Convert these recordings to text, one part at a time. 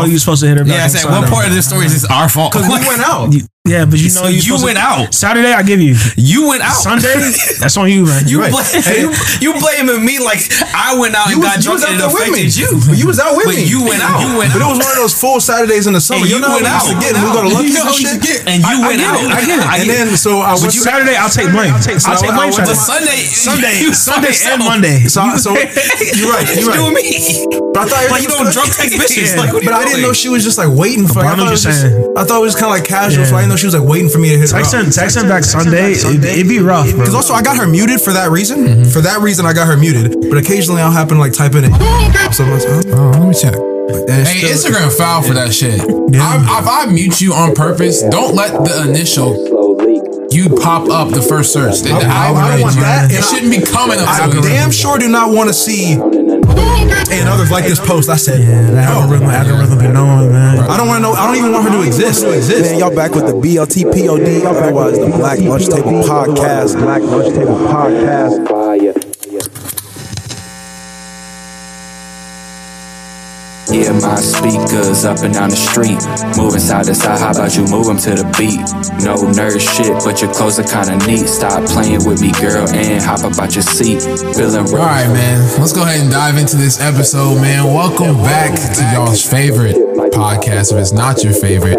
know you were supposed to hit her back. Yeah, I on said what part of this story is this our fault? Because we went out. You- Yeah, but you know So you're you supposed went to, out. Saturday. I give you You went out. Sunday. That's on you, man. You, Right. blame, you, you blaming me like I went out and You got was, you drunk and out it there with me. affected you. You was out with But me. you went out. You went But it was one of those full Saturdays in the summer. And you you know went out. we get. We go to lunch You know and you shit. get. And you I- I went get out. it. I get it. And then so I went. Saturday, I'll take blame. I'll take, So I'll take blame. went. Sunday. Sunday, Sunday, and. Monday. So, so you're right. You're You and right. me. But I thought Like you don't drunk text bitches. Like what are But I didn't know she was just like waiting for. I I, thought it was just, saying. I thought it was kind of like casual, so I know she was like waiting for me to hit her. Text up. him, text him back Sunday. It, it'd be rough, bro. Because also I got her muted for that reason. For that reason, I got her muted. But occasionally I'll happen to like type in it. So I'm like, huh? Oh, let me check. Hey, still- Instagram foul for that shit. I, if I mute you on purpose, don't let the initial you pop up the first search. The, the I- I don't want that. It shouldn't be coming up. I damn sure do not want to see and others like this post. I said, yeah, that oh, algorithm, algorithm be knowing, man. I don't want to know. I don't even want her to exist. exist. Man, y'all back with the BLT POD, otherwise the Black Lunch Table Podcast. Black Lunch Table Podcast. Yeah, my speakers up and down the street. Moving side to side, how about you move 'em to the beat? No nerd shit, but your clothes are kinda neat. Stop playing with me, girl, and hop up out your seat. Feeling All right, man. Let's go ahead and dive into this episode, man. Welcome back to y'all's favorite podcast. If it's not your favorite,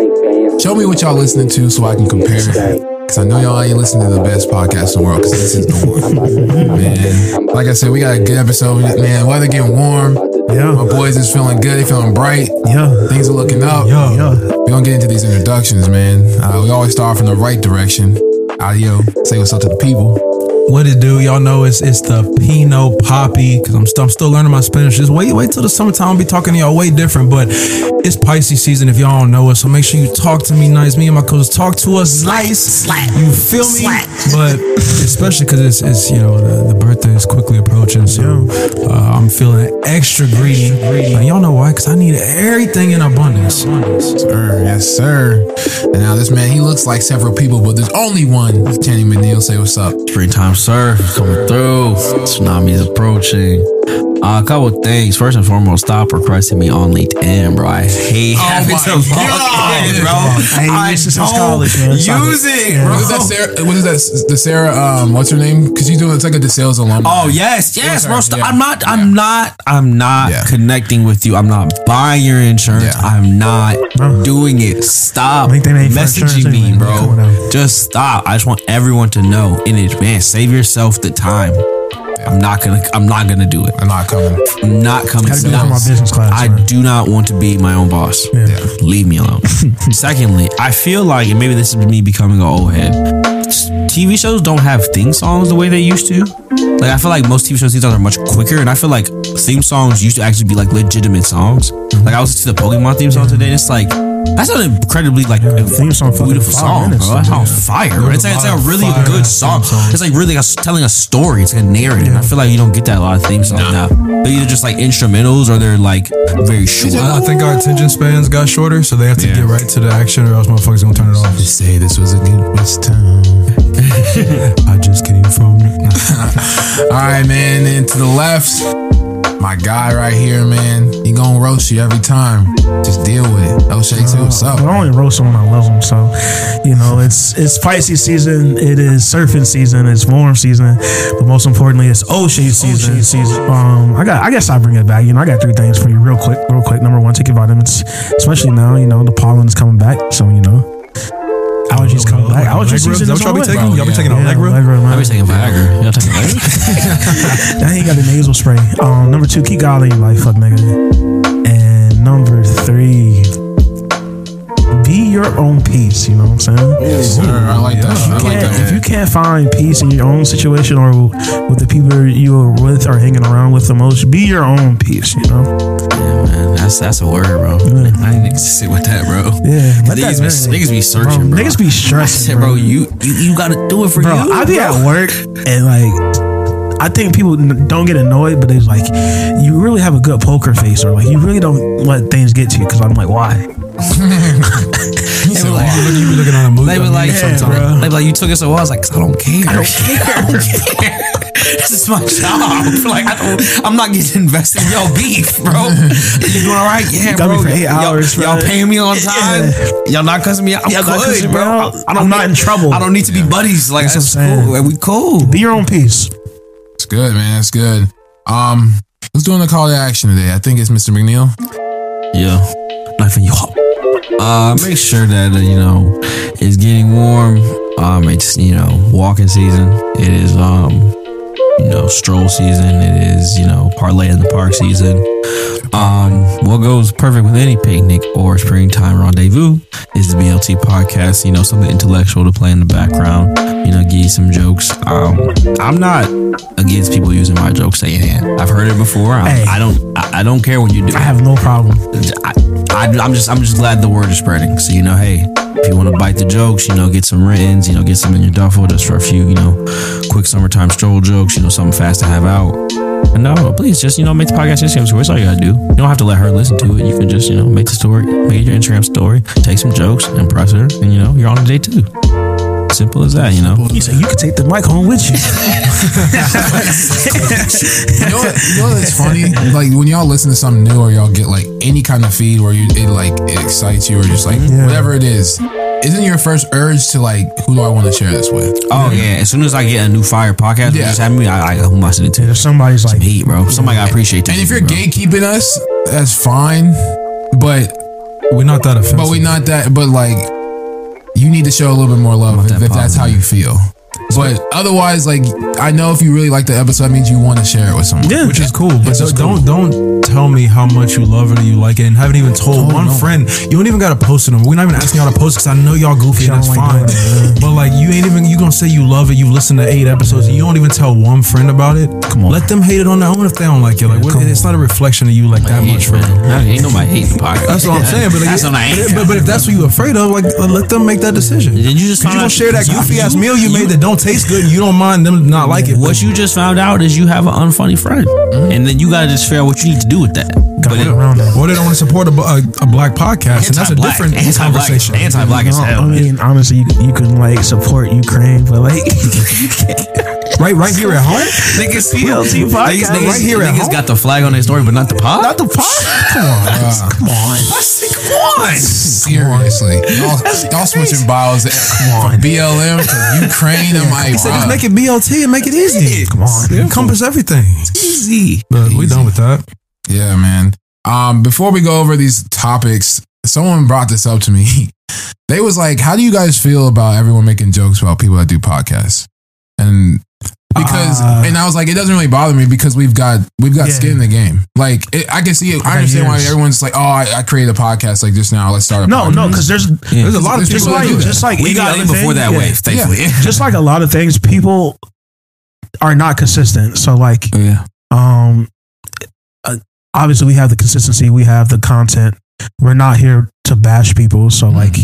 show me what y'all listening to so I can compare. Because I know y'all ain't listening to the best podcast in the world. Because this is the one, man. Like I said, we got a good episode, man. Weather getting warm. Yeah. My boys is feeling good. They feeling bright. Yeah. Things are looking up. Yeah. Yeah. We're gonna get into these introductions, man. Uh, we always start from the right direction. Audio. Say what's up to the people. What it do? Y'all know it's it's the Pinot Poppy because I'm, st- I'm still learning my Spanish. Just wait, wait till the summertime. I'll be talking to y'all way different, but it's Pisces season if y'all don't know it. So make sure you talk to me nice. Me and my coach talk to us nice. You feel me? But especially because it's, it's you know the, the birthday is quickly approaching, so uh, I'm feeling extra greedy. And y'all know why? Because I need everything in abundance. Sir, yes, sir. And now this man, he looks like several people, but there's only one. Channing McNeil, say what's up. Springtime surf is coming through. Tsunami is approaching. Uh, a couple things. First and foremost, stop requesting me on LinkedIn, bro. I hate having my to log God. bro. Hey, you I used to don't college, man. Stop use it, Yeah. bro. What is that, Sarah? What is that? The Sarah, um, what's her name? Because she's doing it's like a DeSales alum. Oh yes, yes, bro. Yeah. I'm not. I'm not. I'm not Yeah. connecting with you. I'm not buying your insurance. Yeah. I'm not doing it. Stop LinkedIn ain't for messaging me, anyway. bro. Come on now. Just stop. I just want everyone to know in advance. Save yourself the time. I'm not gonna. I'm not gonna do it. I'm not coming. I'm not coming. Gotta do it for my business class, I man. do not want to be my own boss. Yeah. Leave me alone. Secondly, I feel like, and maybe this is me becoming an old head. TV shows don't have theme songs the way they used to. Like I feel like most TV shows theme songs are much quicker, and I feel like theme songs used to actually be like legitimate songs. Mm-hmm. Like I was to the Pokemon theme song today, and it's like that's an incredibly like the theme song fucking beautiful five song, minutes, bro. That yeah. sounds fire. Bro. It's, like, it's like a really Fire good ass song. theme. It's like really like a, telling a story. It's like a narrative. And I feel like you don't get that a lot of theme songs now. They're either just like instrumentals or they're like very short. I think our attention spans got shorter, so they have to Yeah. get right to the action, or else motherfuckers gonna turn it off. Just say this was a good West time. I just came from. All right, man. And to the left, my guy right here, man. He gonna roast you every time. Just deal with it. O'Shea, too. What's up? I only roast them when I love them. So, you know, it's it's Pisces season. It is surfing season. It's warm season. But most importantly, it's O'Shea season. season. Um, I got. I guess I bring it back. You know, I got three things for you, real quick. Real quick. Number one, take your vitamins, especially now. You know, the pollen is coming back. So you know, allergies coming back. Allergy Allegra? season Is that is what y'all be taking? Y'all be taking Yeah, Allegra? Allegra. I be taking Viagra. Y'all taking Viagra? That ain't got the nasal spray. Um, number two, keep God in your life, fuck nigga. And number three, be your own peace. You know what I'm saying? Yes, sir. I like that. I like Can't- that. if you can't find peace in your own situation or with the people you are with or hanging around with the most, be your own peace. You know? yeah, man. That's that's a word, bro. I need to sit with that, bro. Yeah, let Niggas that be, marinate. niggas be searching, bro. Niggas be I stressing, said, bro, you, you you gotta do it for bro. you. I be bro. at work and like. I think people don't get annoyed, but it's like you really have a good poker face, or like you really don't let things get to you. Because I'm like, why? He said, like- "Wow." You be looking on a movie. They were like, Yeah, sometime. bro. They were like, you took us so well. I was like, I don't care. I don't care. this is my job. Like I don't, I'm not getting invested in your beef, bro. You doing all right? Yeah, got me bro. for eight Y'all- hours, Y'all, paying me on time. Y'all not cussing me out. I'm Y'all not good, cussing bro. out. I don't I'm not in trouble. I don't need to be buddies. Like That's that's, what I'm saying. cool. Like, we cool. Be your own peace. It's good, man. It's good. Um, who's doing the call to action today? I think it's Mr. McNeil. Yeah, knife in your heart. Uh, make sure that you know it's getting warm. Um, it's you know walking season. It is um, you know stroll season. It is you know parlay in the park season. Um, what goes perfect with any picnic or springtime rendezvous is the BLT podcast. You know something intellectual to play in the background. You know, give you some jokes. Um, I'm not against people using my jokes secondhand. I've heard it before. I, Hey. I don't. I, I don't care what you do. I have no problem. I, I, I'm just I'm just glad the word is spreading. So you know, hey, if you want to bite the jokes, you know, get some writtens, you know, get some in your duffel just for a few, you know, quick summertime stroll jokes, you know, something fast to have out. And no, please just you know make the podcast Instagram story. That's all you gotta do. You don't have to let her listen to it. You can just you know make the story, make your Instagram story, take some jokes, impress her, and you know you're on a day too. Simple as that, you know. You said you could take the mic home with you. You know, what, you know what's funny? Like when y'all listen to something new or y'all get like any kind of feed where you it like it excites you or just like whatever it is. Isn't your first urge to like who do I want to share this with? Oh yeah, as soon as I get a new fire podcast, Yeah. just have me. I, I who am I sending it to? If somebody's like, Heat, bro. Somebody gotta appreciate this. And if you're bro. gatekeeping us, that's fine. But We're not that offensive. but we're not that. But like, you need to show a little bit more love if, if that's how you feel. But otherwise, like, I know if you really like the episode, it means you want to share it with someone. yeah, which is cool. But Which is don't don't tell me how much you love it or you like it, and haven't even told one friend. You don't even got to post it. We're not even asking y'all to post because I know y'all goofy and that's like fine. it, but like, you ain't even you gonna say you love it. You listen to eight episodes and you don't even tell one friend about it. Come on, let them hate it on their own if they don't like it. Like, what, it's not a reflection of you like that much, bro. Ain't nobody hating the podcast. That's what I'm saying. But, like, that's what I ain't. but, but if that's what you're afraid of, like let them make that decision. Then you just you gonna share that goofy ass meal you, you- made that don't taste good. You don't mind them not like it. What you just found out is you have an unfunny friend, mm-hmm. and then you gotta just figure out what you need to do with that. But it, around that. Well, they don't want to support a, a, a black podcast, and that's a different anti-black, conversation. Anti-black as hell. I mean, honestly, you, you can like support Ukraine, but like, right, right here at home. niggas BLT Niggas, podcast. niggas, right here at niggas home? got the flag on their story, but not the pod. Not the pod. Come on, come on. Seriously, y'all, y'all switching bios from BLM to Ukraine and my. He said, just make it BLT and make it easy. Come on, encompass everything. Easy. But we done with that. Yeah, man. Um, before we go over these topics, someone brought this up to me. They was like, "How do you guys feel about everyone making jokes about people that do podcasts?" And because, Uh, and I was like, it doesn't really bother me because we've got we've got Yeah. skin in the game. Like, it, I can see it. I got understand why everyone's like, "Oh, I, I created a podcast like just now. Let's start a No, podcast. no, because there's There's a lot of There's just people like do that. just like We got other in before that yeah. wave, thankfully. just like a lot of things, people are not consistent. So like, Yeah. um, uh, obviously we have the consistency, we have the content. We're not here to bash people. So mm. like,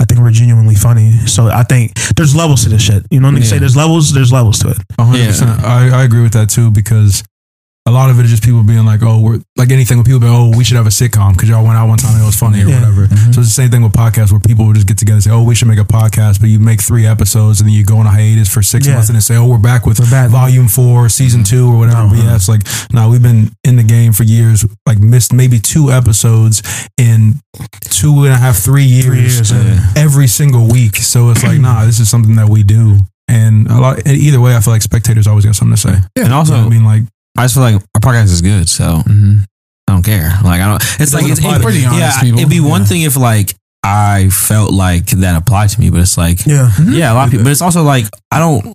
I think we're genuinely funny. So I think there's levels to this shit. You know, when they say Yeah. there's levels, there's levels to it. A hundred percent. I, I agree with that too because a lot of it is just people being like, oh, we're like anything with people being, oh, we should have a sitcom because y'all went out one time and it was funny or Yeah. whatever. Mm-hmm. So it's the same thing with podcasts where people will just get together and say, oh, we should make a podcast, but you make three episodes and then you go on a hiatus for six Yeah. months and then say, oh, we're back with We're back. volume four, season mm-hmm. two, or whatever. Uh-huh. Yeah, it's like, no, we've been in the game for years, like missed maybe two episodes in two and a half, three years, Three years, yeah. every single week. So it's like, nah, this is something that we do. And a lot, either way, I feel like spectators always got something to say. And also, You know I mean, like, I just feel like our podcast is good, so mm-hmm. I don't care. Like I don't. It's like doesn't it's pretty honest yeah. people. It'd be one Yeah. thing if like I felt like that applied to me, but it's like Yeah. Mm-hmm. yeah, a lot of people. But it's also like I don't.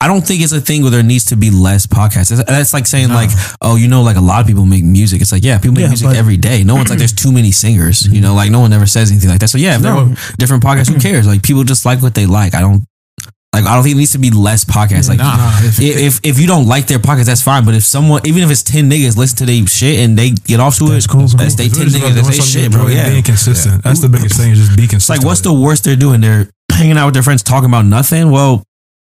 I don't think it's a thing where there needs to be less podcasts. That's, that's like saying like, oh, you know, like a lot of people make music. It's like, yeah, people make Yeah, music but- every day. No one's like, there's too many singers. You know, like no one ever says anything like that. So yeah, if there were different podcasts, who mm-hmm. cares? Like people just like what they like. I don't like. I don't think it needs to be less podcasts. Like Nah, if- if, if if you don't like their podcast, that's fine. But if someone, even if it's ten niggas, listen to their shit and they get off to That's it, cool, cool. that's they It's ten just niggas. That's they shit, bro. Yeah. Being consistent. That's the biggest thing is just be consistent. like what's the worst they're doing? They're hanging out with their friends talking about nothing. Well,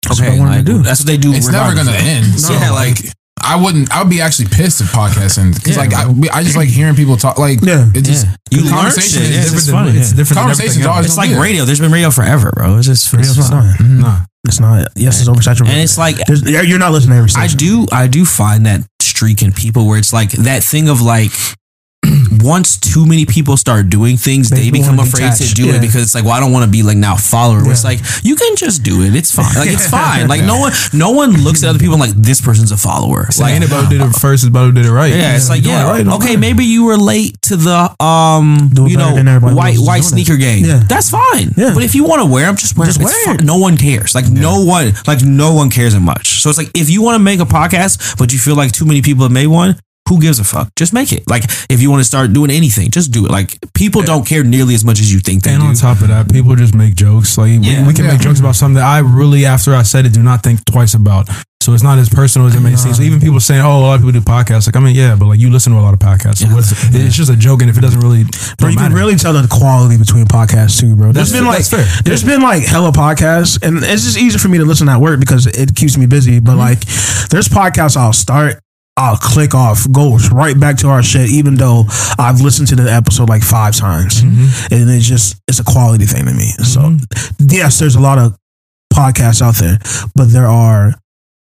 That's okay, what like, to do. that's what they do. it's never gonna end. So, Yeah, like, I wouldn't. I would be actually pissed if podcasts end because Yeah, like I, I just like hearing people talk. Like, Yeah. it just Yeah. You the learn shit. is Yeah, it's different just than- funny. It's different. Conversations everything always. It's like radio. There's been radio forever, bro. It's just Radio's it's just- fine. Nah. Mm-hmm. It's not. Yes, it's oversaturated. And it's like There's, you're not listening to every I do I do find that streak in people where it's like that thing of like once too many people start doing things, They they become afraid to do Yeah. it because it's like, well, I don't want to be like now follower. It's like you can just do it. It's fine. Like it's fine. Like no one no one looks at other people like this person's a follower. Like, Like who did it first, it's about who did it right. yeah, it's like yeah, right, okay, matter. maybe you were late to the um, Do you know, white white doing it. sneaker game. Yeah. that's fine. Yeah. but if you want to wear them, just wear Just them. wear It's. No one cares. Like no one, like no one cares much. So it's like if you want to make a podcast, but you feel like too many people have made one. Who gives a fuck? Just make it. Like if you want to start doing anything, just do it. Like people don't care nearly as much as you think they And do. And on top of that, people just make jokes. Like we- Yeah. we, can Yeah. make jokes about something that I really, after I said it, do not think twice about. So it's not as personal as it may seem. So even people saying, "Oh, a lot of people do podcasts," like I mean, yeah, but like you listen to a lot of podcasts. So Yeah. what's, it's just a joke, and if it doesn't really, Bro, don't you can really tell the quality between podcasts too, bro. There's That's- been like that's fair. there's been like hella podcasts, and it's just easier for me to listen at work because it keeps me busy. But mm-hmm. like, there's podcasts I'll start, I'll click off, goes right back to our shit, even though I've listened to the episode like five times, mm-hmm. and it's just it's a quality thing to me. So mm-hmm. yes, there's a lot of podcasts out there, but there are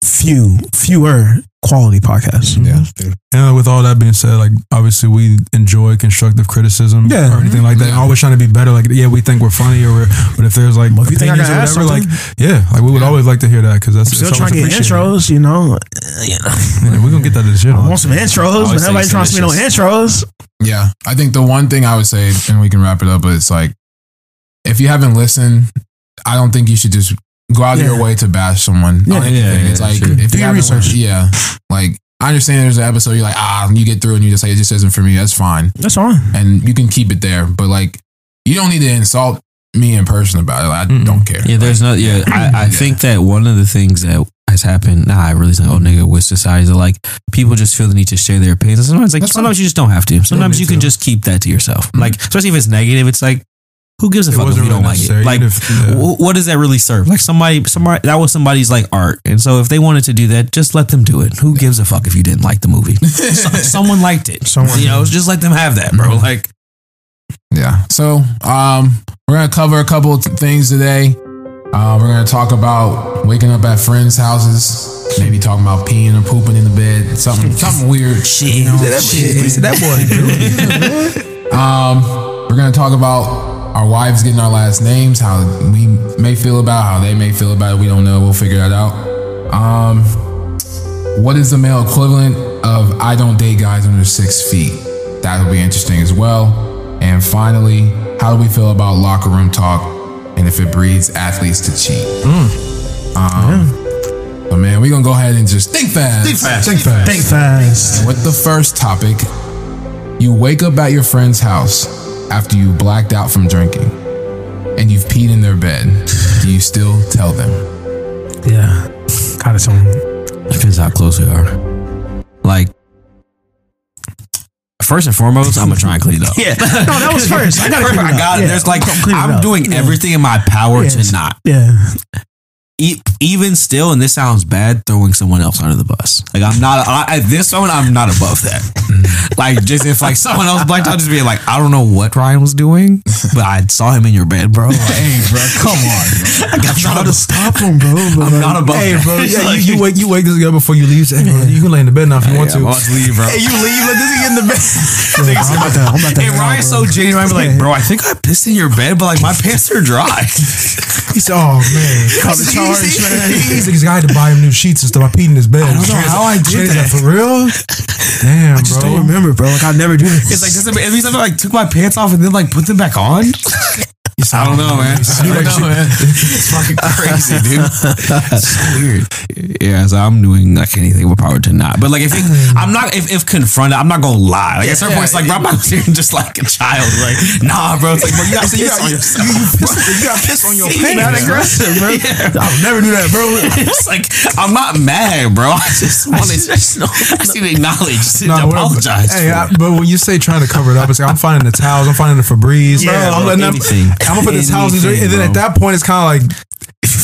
few fewer quality podcasts. Yeah. And with all that being said, like obviously we enjoy constructive criticism Yeah. or anything like that. And always trying to be better. Like yeah, we think we're funny or we're, but if there's like Well, if you think I can or whatever, like yeah, like we would always like to hear that because that's Still it's trying to get intros, you know. You know. Yeah, we're gonna get that the shit. I want some intros, but everybody trying to see no intros. Yeah, I think the one thing I would say, and we can wrap it up, but it's like, if you haven't listened, I don't think you should just go out of Yeah. your way to bash someone Yeah, on anything. yeah, it's like sure. if Do you your haven't research. learned- yeah, like I understand there's an episode you're like ah, you get through and you just say it just isn't for me. That's fine, That's fine. and you can keep it there. But like, you don't need to insult me in person about it. Like, I don't care. Yeah, there's no. Yeah, I, I think that one of the things that has happened. Nah, I really think, oh nigga, with society, is like people just feel the need to share their opinions. And sometimes, like That's sometimes you just don't have to. Sometimes you can just keep that to yourself. Like especially if it's negative, it's like. Who gives a It fuck if you don't like it? Like, if- yeah. wh- what does that really serve? Like somebody, somebody that was somebody's like art, and so if they wanted to do that, just let them do it. Who gives a fuck if you didn't like the movie? So- someone liked it. Someone- you know, just let them have that, bro. Like, Yeah. So, um, we're gonna cover a couple things today. Uh, we're gonna talk about waking up at friends' houses, maybe talking about peeing or pooping in the bed, something, something weird. Shit, you know, shit. that boy. Um, we're gonna talk about our wives getting our last names, how we may feel about, how they may feel about it. We don't know. We'll figure that out. Um, what is the male equivalent of I don't date guys under six feet? That'll be interesting as well. And finally, how do we feel about locker room talk and if it breeds athletes to cheat? Um, But man, we're gonna go ahead and just think fast. Think fast. Think fast. Think fast. With the first topic, you wake up at your friend's house after you blacked out from drinking and you've peed in their bed. Do you still tell them? Yeah. Got its own. depends how close we are. Like, first and foremost, I'm gonna try and clean it up. Yeah. No, that was first. I gotta clean it I up. got Yeah. There's like I'm doing Yeah. everything in my power Yes. to not. Yeah. E- even still, and this sounds bad, throwing someone else under the bus. Like I'm not I, at this moment. I'm not above that. like just if like someone else blacked out, just being like, I don't know what Ryan was doing, but I saw him in your bed, bro. Like, hey, bro, come on. Bro. I got Try to stop him, bro. but I'm like- not above Hey, that. bro. Yeah, Like, you, you wake you wake this guy before you leave. Hey, bro, you can lay in the bed now if you want yeah, to. To leave, bro. Hey, you leave? Let this get in the bed. I'm about to. I'm about to. Hey, Ryan's so genuine. I'm like, bro, I think I pissed in your bed, but like my pants are dry. He's "Oh man, He's like, I had to buy him new sheets and stuff. I peed in his bed. I don't know how I did that. for real. Damn, I just bro. don't remember, bro. Like I never do this. It's like does it, it means I like took my pants off and then like put them back on. I don't know, man. I don't know, man. It's fucking crazy, dude. It's so weird. Yeah, so I'm doing like anything with power to not. But like if it, I'm not if, if confronted, I'm not gonna lie. Like at certain points, like bro, I'm not just like a child. Like nah, bro. It's like bro, you got to piss on yourself. you got piss on your pants. man. aggressive, bro. Yeah. I'll never do that, bro. It's like I'm not mad, bro. I just want to just I just acknowledge, what- apologize. Hey, I, but when you say trying to cover it up, it's like I'm finding the towels, I'm finding the Febreze. Yeah, I'm, bro, letting them, anything. I'm gonna put towels in and then at that point, it's kind of like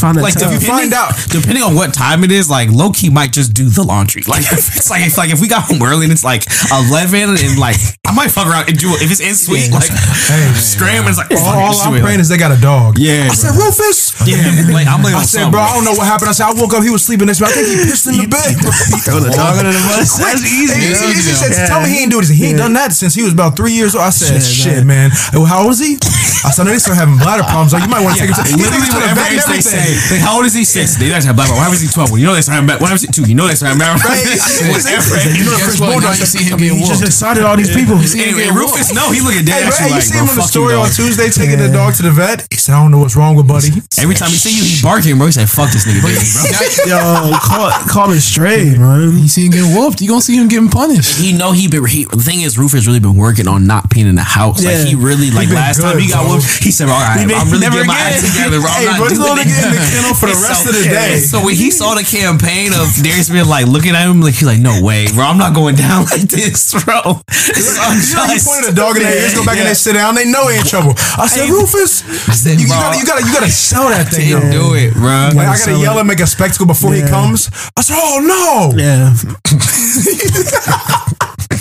find that like tough. depending, find out- depending on what time it is, like low key might just do the laundry. Like if it's like if like if we got home early and it's like eleven and like I might fuck around and do it if it's in sweet like hey, scram and it's like All, fuck all I'm praying is they got a dog. Yeah, I said. Rufus. yeah, like I'm like I said, bro, I don't know what happened. I said, I woke up, he was sleeping next to me. I think he pissed in the bed. Throw the dog under the bus. That's easy. He, he- he said, Yeah. tell me he ain't do this. He ain't done that since he was about three years old. I said, shit, man. How old is he? I said, no, they start having bladder problems. Like, you might want to take him to, Literally, takes him to the vet and everything. Say. Like, how old is he? Six. They guys have black. Why was he twelve? Well, you know they start having black. Why was he two? You know they start having black. Right. Whatever. You know the first what? bulldog. You see him getting He just excited all these people. And, and Rufus, no, he look at Hey, dad. hey, you see him on the story on. Tuesday taking the dog to the vet? He said, I don't know what's wrong with Buddy. Every time he see you, he barking, bro. He said, "Fuck this nigga, baby, bro." Yo, call, call it straight, man. You see him getting whooped. You gonna see him getting punished. He know he been. He, the thing is, Rufus really been working on not peeing in the house. Like he really like been last time he got bro. whooped. He said, "All right, I'm really getting my again. act together, bro. I'm Hey, not bro, this doing it nigga in the again." kennel for the rest so- of the day. So when he saw the campaign of Darius being like looking at him, like he's like, "No way, bro. I'm not going down like this, bro." You know, unjust. pointed a dog in their ears, go back and Yeah. they sit down. They know he in trouble. I said, Hey, Rufus, I said, you, you gotta, you gotta, you gotta sell that thing. Yo. do it, bro. Like, I gotta yell it. and make a spectacle before he comes. I said, oh no. Yeah.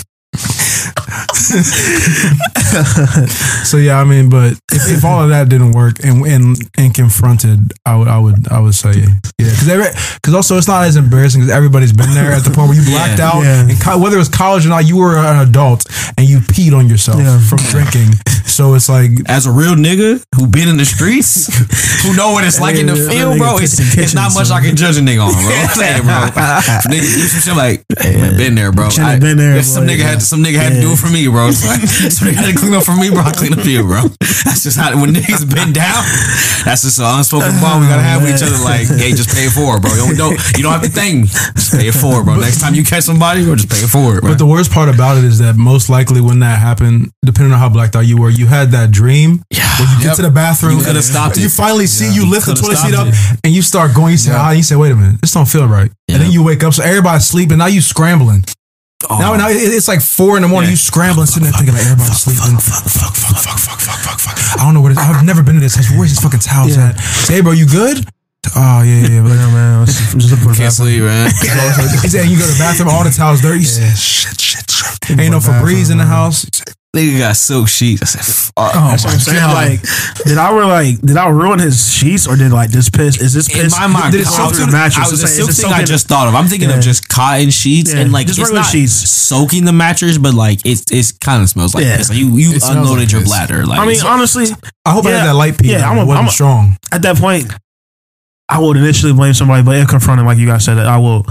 So yeah, I mean, but if, if all of that didn't work and and and confronted, I would I would I would say yeah, because because also it's not as embarrassing because everybody's been there at the point where you blacked Yeah. out, Yeah. and co- whether it was college or not, you were an adult and you peed on yourself Yeah. from drinking. So it's like As a real nigga who been in the streets, who know what it's like in the Yeah, field, bro, it's, pissed in it's not kitchens, much so- I can judge a nigga on, bro. I'm saying, bro. nigga do some shit like, man, been there, bro. I- been there, yeah, Some boy, nigga had to, some nigga had to do it for me, bro. So, like, somebody had to clean up for me, bro. I clean up for you, bro. That's just how when niggas been down. That's just an unspoken bond we gotta have with each other. Like, hey, just pay it forward, bro. You don't, you don't have to thank me. Just pay it forward, bro. Next time you catch somebody, bro, just pay it forward, bro. But the worst part about it is that most likely when that happened, depending on how blacked out you were, you had that dream where you get to the bathroom. You coulda stopped You it. finally see you lift the toilet seat up stopped and you start going. You say, ah, you say, wait a minute, this don't feel right. And then you wake up, so everybody's sleeping. Now you scrambling. Oh. Now, now it's like four in the morning. You scrambling, sitting there thinking like everybody's sleeping. Fuck, fuck, fuck, fuck, fuck, fuck, fuck, fuck. I don't know where. This, I've never been to this house. Where's this fucking towels Yeah. at? Say, hey, bro, you good? Oh yeah, yeah. But, Yeah, oh, man. Let's just, just look for the Can't bathroom. sleep, man. he said, you go to the bathroom, all the towels dirty. He said, shit, shit, shit. Ain't no Febreze in the house. Nigga got silk sheets. I said, fuck. Oh That's what I'm saying. Like, did I really like? Did I ruin his sheets or did like this piss? Is this in piss? my mind, did it cotton- soak through the mattress? I was It's the like, silk is thing I just thought of. I'm thinking Yeah. of just cotton sheets Yeah, and like just it's not sheets. soaking the mattress, but like it's it's kind of smells like Yeah. this. Like you you It unloaded like your piss. bladder. Like I mean, honestly, I hope I had that light pee. Yeah, Yeah, I'm a- it wasn't I'm a- strong. at that point, I would initially blame somebody, but if confronted, like you guys said, I will,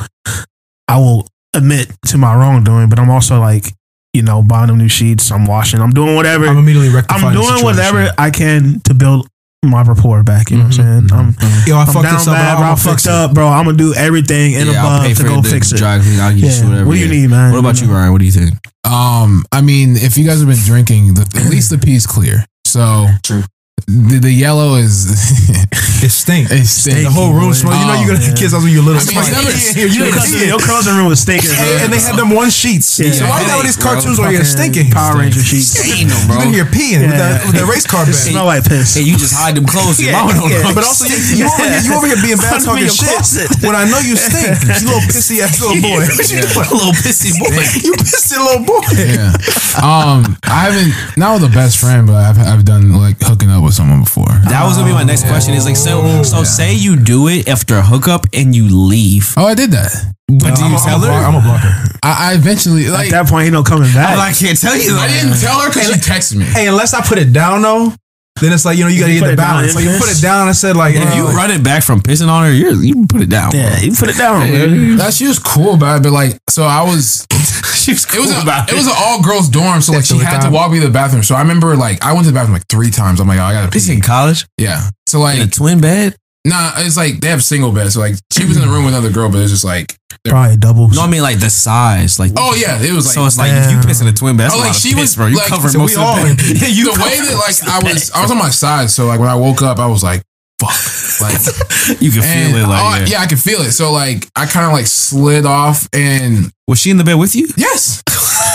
I will admit to my wrongdoing. But I'm also like, you know, buying them new sheets. I'm washing. I'm doing whatever. I'm immediately rectifying I'm doing situation. whatever I can to build my rapport back. You know what I'm saying? I'm, Yo, I I'm fucked down this up. bad, bro. I I'ma fucked it. up, bro. I'm gonna do everything and yeah, I'll pay above to for go the fix it. dry clean. I'll get you Yeah. whatever. What do you yeah. need, man? What about you, Ryan? What do you think? Um, I mean, if you guys have been drinking, the, at least the pee's clear. So True. The, the yellow is It stinks. it stinks. The whole room smells. You know, you got yeah. kids out when you're little. I mean, It's like, never- "Hey, here, you Your didn't cousin, see it." your cousin room was stinking. And, and they had them one sheets. Yeah. So why you got all these cartoons where you're stinking? Power Ranger sheets. Stain them, You bro. in here peeing with, that, with that race car It bag. smell like piss. And you just hide them clothes. Your Yeah, mama don't yeah. But also, you, you, over here, you over here being bad Put 'em talking your shit when I know you stink. You little pissy ass little boy. a little pissy boy. You pissy little boy. yeah. Um, I haven't not with a best friend, but I've I've done like hooking up with someone before. That was gonna be my next oh. question. Is like so. So say you do it after a hookup and you leave. Oh, I did that. But do I'm, you tell I'm, a, her? I'm a blocker. I, I eventually At that point, he no coming back. I can't tell you. I didn't tell her because she texted me. Hey, unless I put it down though, then it's like you know you gotta You get the it down balance. Like you put it down. I said like If you uh, run it back from pissing on her, you're, you put it down. yeah, you put it down. man. That she was cool about it, but like, so I was. She was It was a, about it was an all girls dorm, so like she Every had to walk me to the bathroom. So I remember like I went to the bathroom like three times. I'm like, oh, I gotta This pee. in college Yeah. So in like, a twin bed. Nah, it's like they have single beds. So like, she was in the room with another girl, but it's just like, Probably doubles. No, I mean like the size. Like oh yeah, it was like. so it's like if you Damn. piss in a twin bed, that's Oh, a like lot of she piss, was bro. You like- cover so most we of all- the bed. Yeah, you the way that like I was, I was on my side. So like when I woke up, I was like, fuck, like. You can feel it. Like oh, yeah. yeah, I could feel it. So like I kind of like slid off and Was she in the bed with you? yes.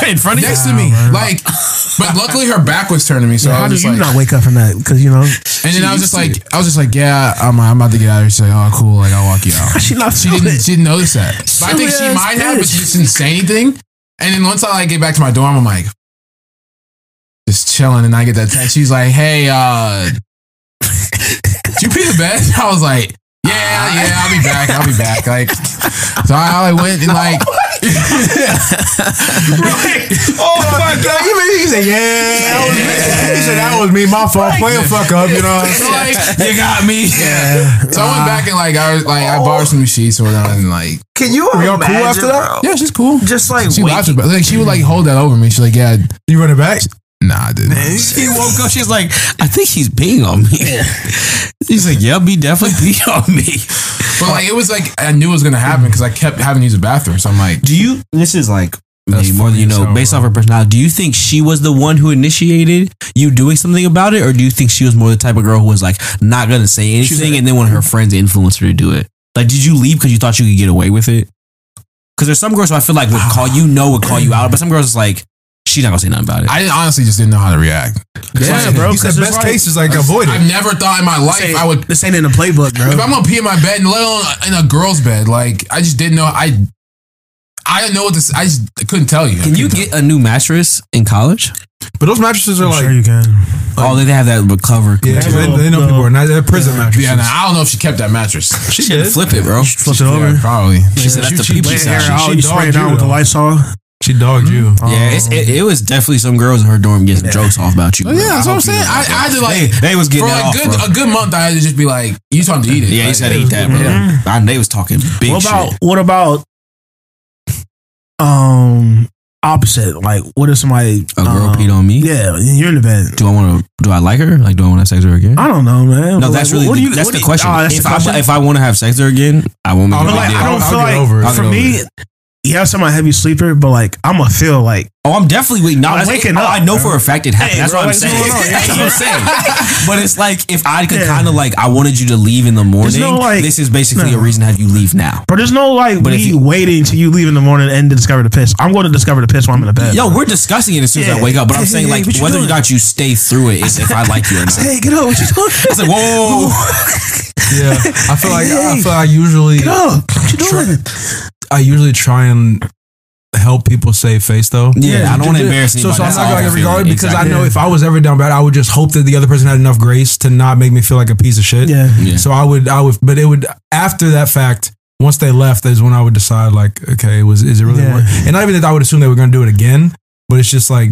in front of you. next to me. Like, but luckily her back was turned to me, so I How was did just you like, not wake up from that? Because you know and then I was just like, I was just like, yeah, I'm, I'm about to get out of here. She's like, oh, cool, like I'll walk you out. she not She didn't. it. She didn't notice that. But I think she Silly-ass might have, but she just didn't say anything. And then once I like get back to my dorm, I'm like, just chilling, and I get that text. She's like, "Hey, uh, did you pee the bed?" I was like, "Yeah, yeah, I'll be back. I'll be back." Like, so I, I went and like, Oh my god! You made me say, yeah. That was me. He said that was me. My fault. Play a fuck up. You know. so, like, You got me. so I went back and like I was like I borrowed some sheets or whatever, and like, Can you Were y'all cool after that? yeah, she's cool. Just like She wait. laughed about like she would like hold that over me. She's like, "Yeah, You run it back? Nah, I didn't." She woke up. She's like, I think he's peeing on me. He's like, Yep, he definitely peed on me. But like it was like I knew it was gonna happen because I kept having to use the bathroom. So I'm like, Do you? This is like maybe more than you as know, hell, based off uh, her personality. Do you think she was the one who initiated you doing something about it, or do you think she was more the type of girl who was like not gonna say anything, and then when her friends influenced her to do it? Like, did you leave because you thought you could get away with it? Because there's some girls who I feel like would ah. call you know would call you out, but some girls is like she's not gonna say nothing about it. I honestly just didn't know how to react. Yeah, bro. You said 'cause best like- case is like avoid I've never thought in my life Say, I would. This ain't in the playbook, bro. If I'm gonna pee in my bed, and let alone in a girl's bed, like I just didn't know. I I didn't know what this. I just couldn't tell you. Can you couldn't get a new mattress in college? But those mattresses are I'm like, sure you can. Oh, they have that cover. yeah, Yeah, they, bro. they know No. people are not. They're prison tell. mattresses. Yeah, nah, I don't know if she kept that mattress. she She did did. flip it, bro. Flip it Yeah, over. probably. She said that's the she- peepee she- side. she- Hair out, she you spray it dogged down with the though. Lysol. She dogged you. Yeah, it's, it, it was definitely some girls in her dorm getting jokes off about you. Oh, yeah, that's what I'm saying. I, I had to like They, they was getting for that like off, good, bro. a good month. I had to just be like, "You told him to eat it." Yeah, he Like, said eat that, bro. I, they was talking big What about shit. what about um opposite? Like, what if somebody A girl um, peed on me. Yeah, you're in the bed. Do I want to? Do I like her? Like, do I want to have sex with her again? I don't know, man. No, But, that's like, really what the, do you- that's what the do you- question. Oh, that's if the I if I want to have sex with her again, I won't make I'll a be big like, deal. I don't I'll feel get like over it. I'll for get me, over yeah, I'm a heavy sleeper, but like I'm gonna feel like Oh, I'm definitely wait. No, I'm that's, waking oh, up, I know bro. for a fact it happened. Hey, that's bro, what I'm saying. That's what I'm saying. But it's like if I could Yeah. kind of like I wanted you to leave in the morning. no, like- this is basically no. a reason to have you leave now. But there's no like But if me you- waiting till you leave in the morning and to discover the piss. I'm going to discover the piss while I'm in the bed. Yo, we're discussing it as soon as I wake up. But I'm saying hey, like what you whether or doing? not you stay through it is if I like you or not. hey, get up! What you doing? It's like whoa. Yeah, I feel like I feel like I usually Get up! What you doing? I usually try and help people save face though. Yeah, I don't want to embarrass So, anybody. so I'm not going to feel. regard because Exactly. I know if I was ever down bad, I would just hope that the other person had enough grace to not make me feel like a piece of shit. Yeah. Yeah. So I would, I would, but it would after that fact. Once they left, is when I would decide like, okay, was is it really Yeah. worth? And not even that I would assume they were going to do it again, but it's just like,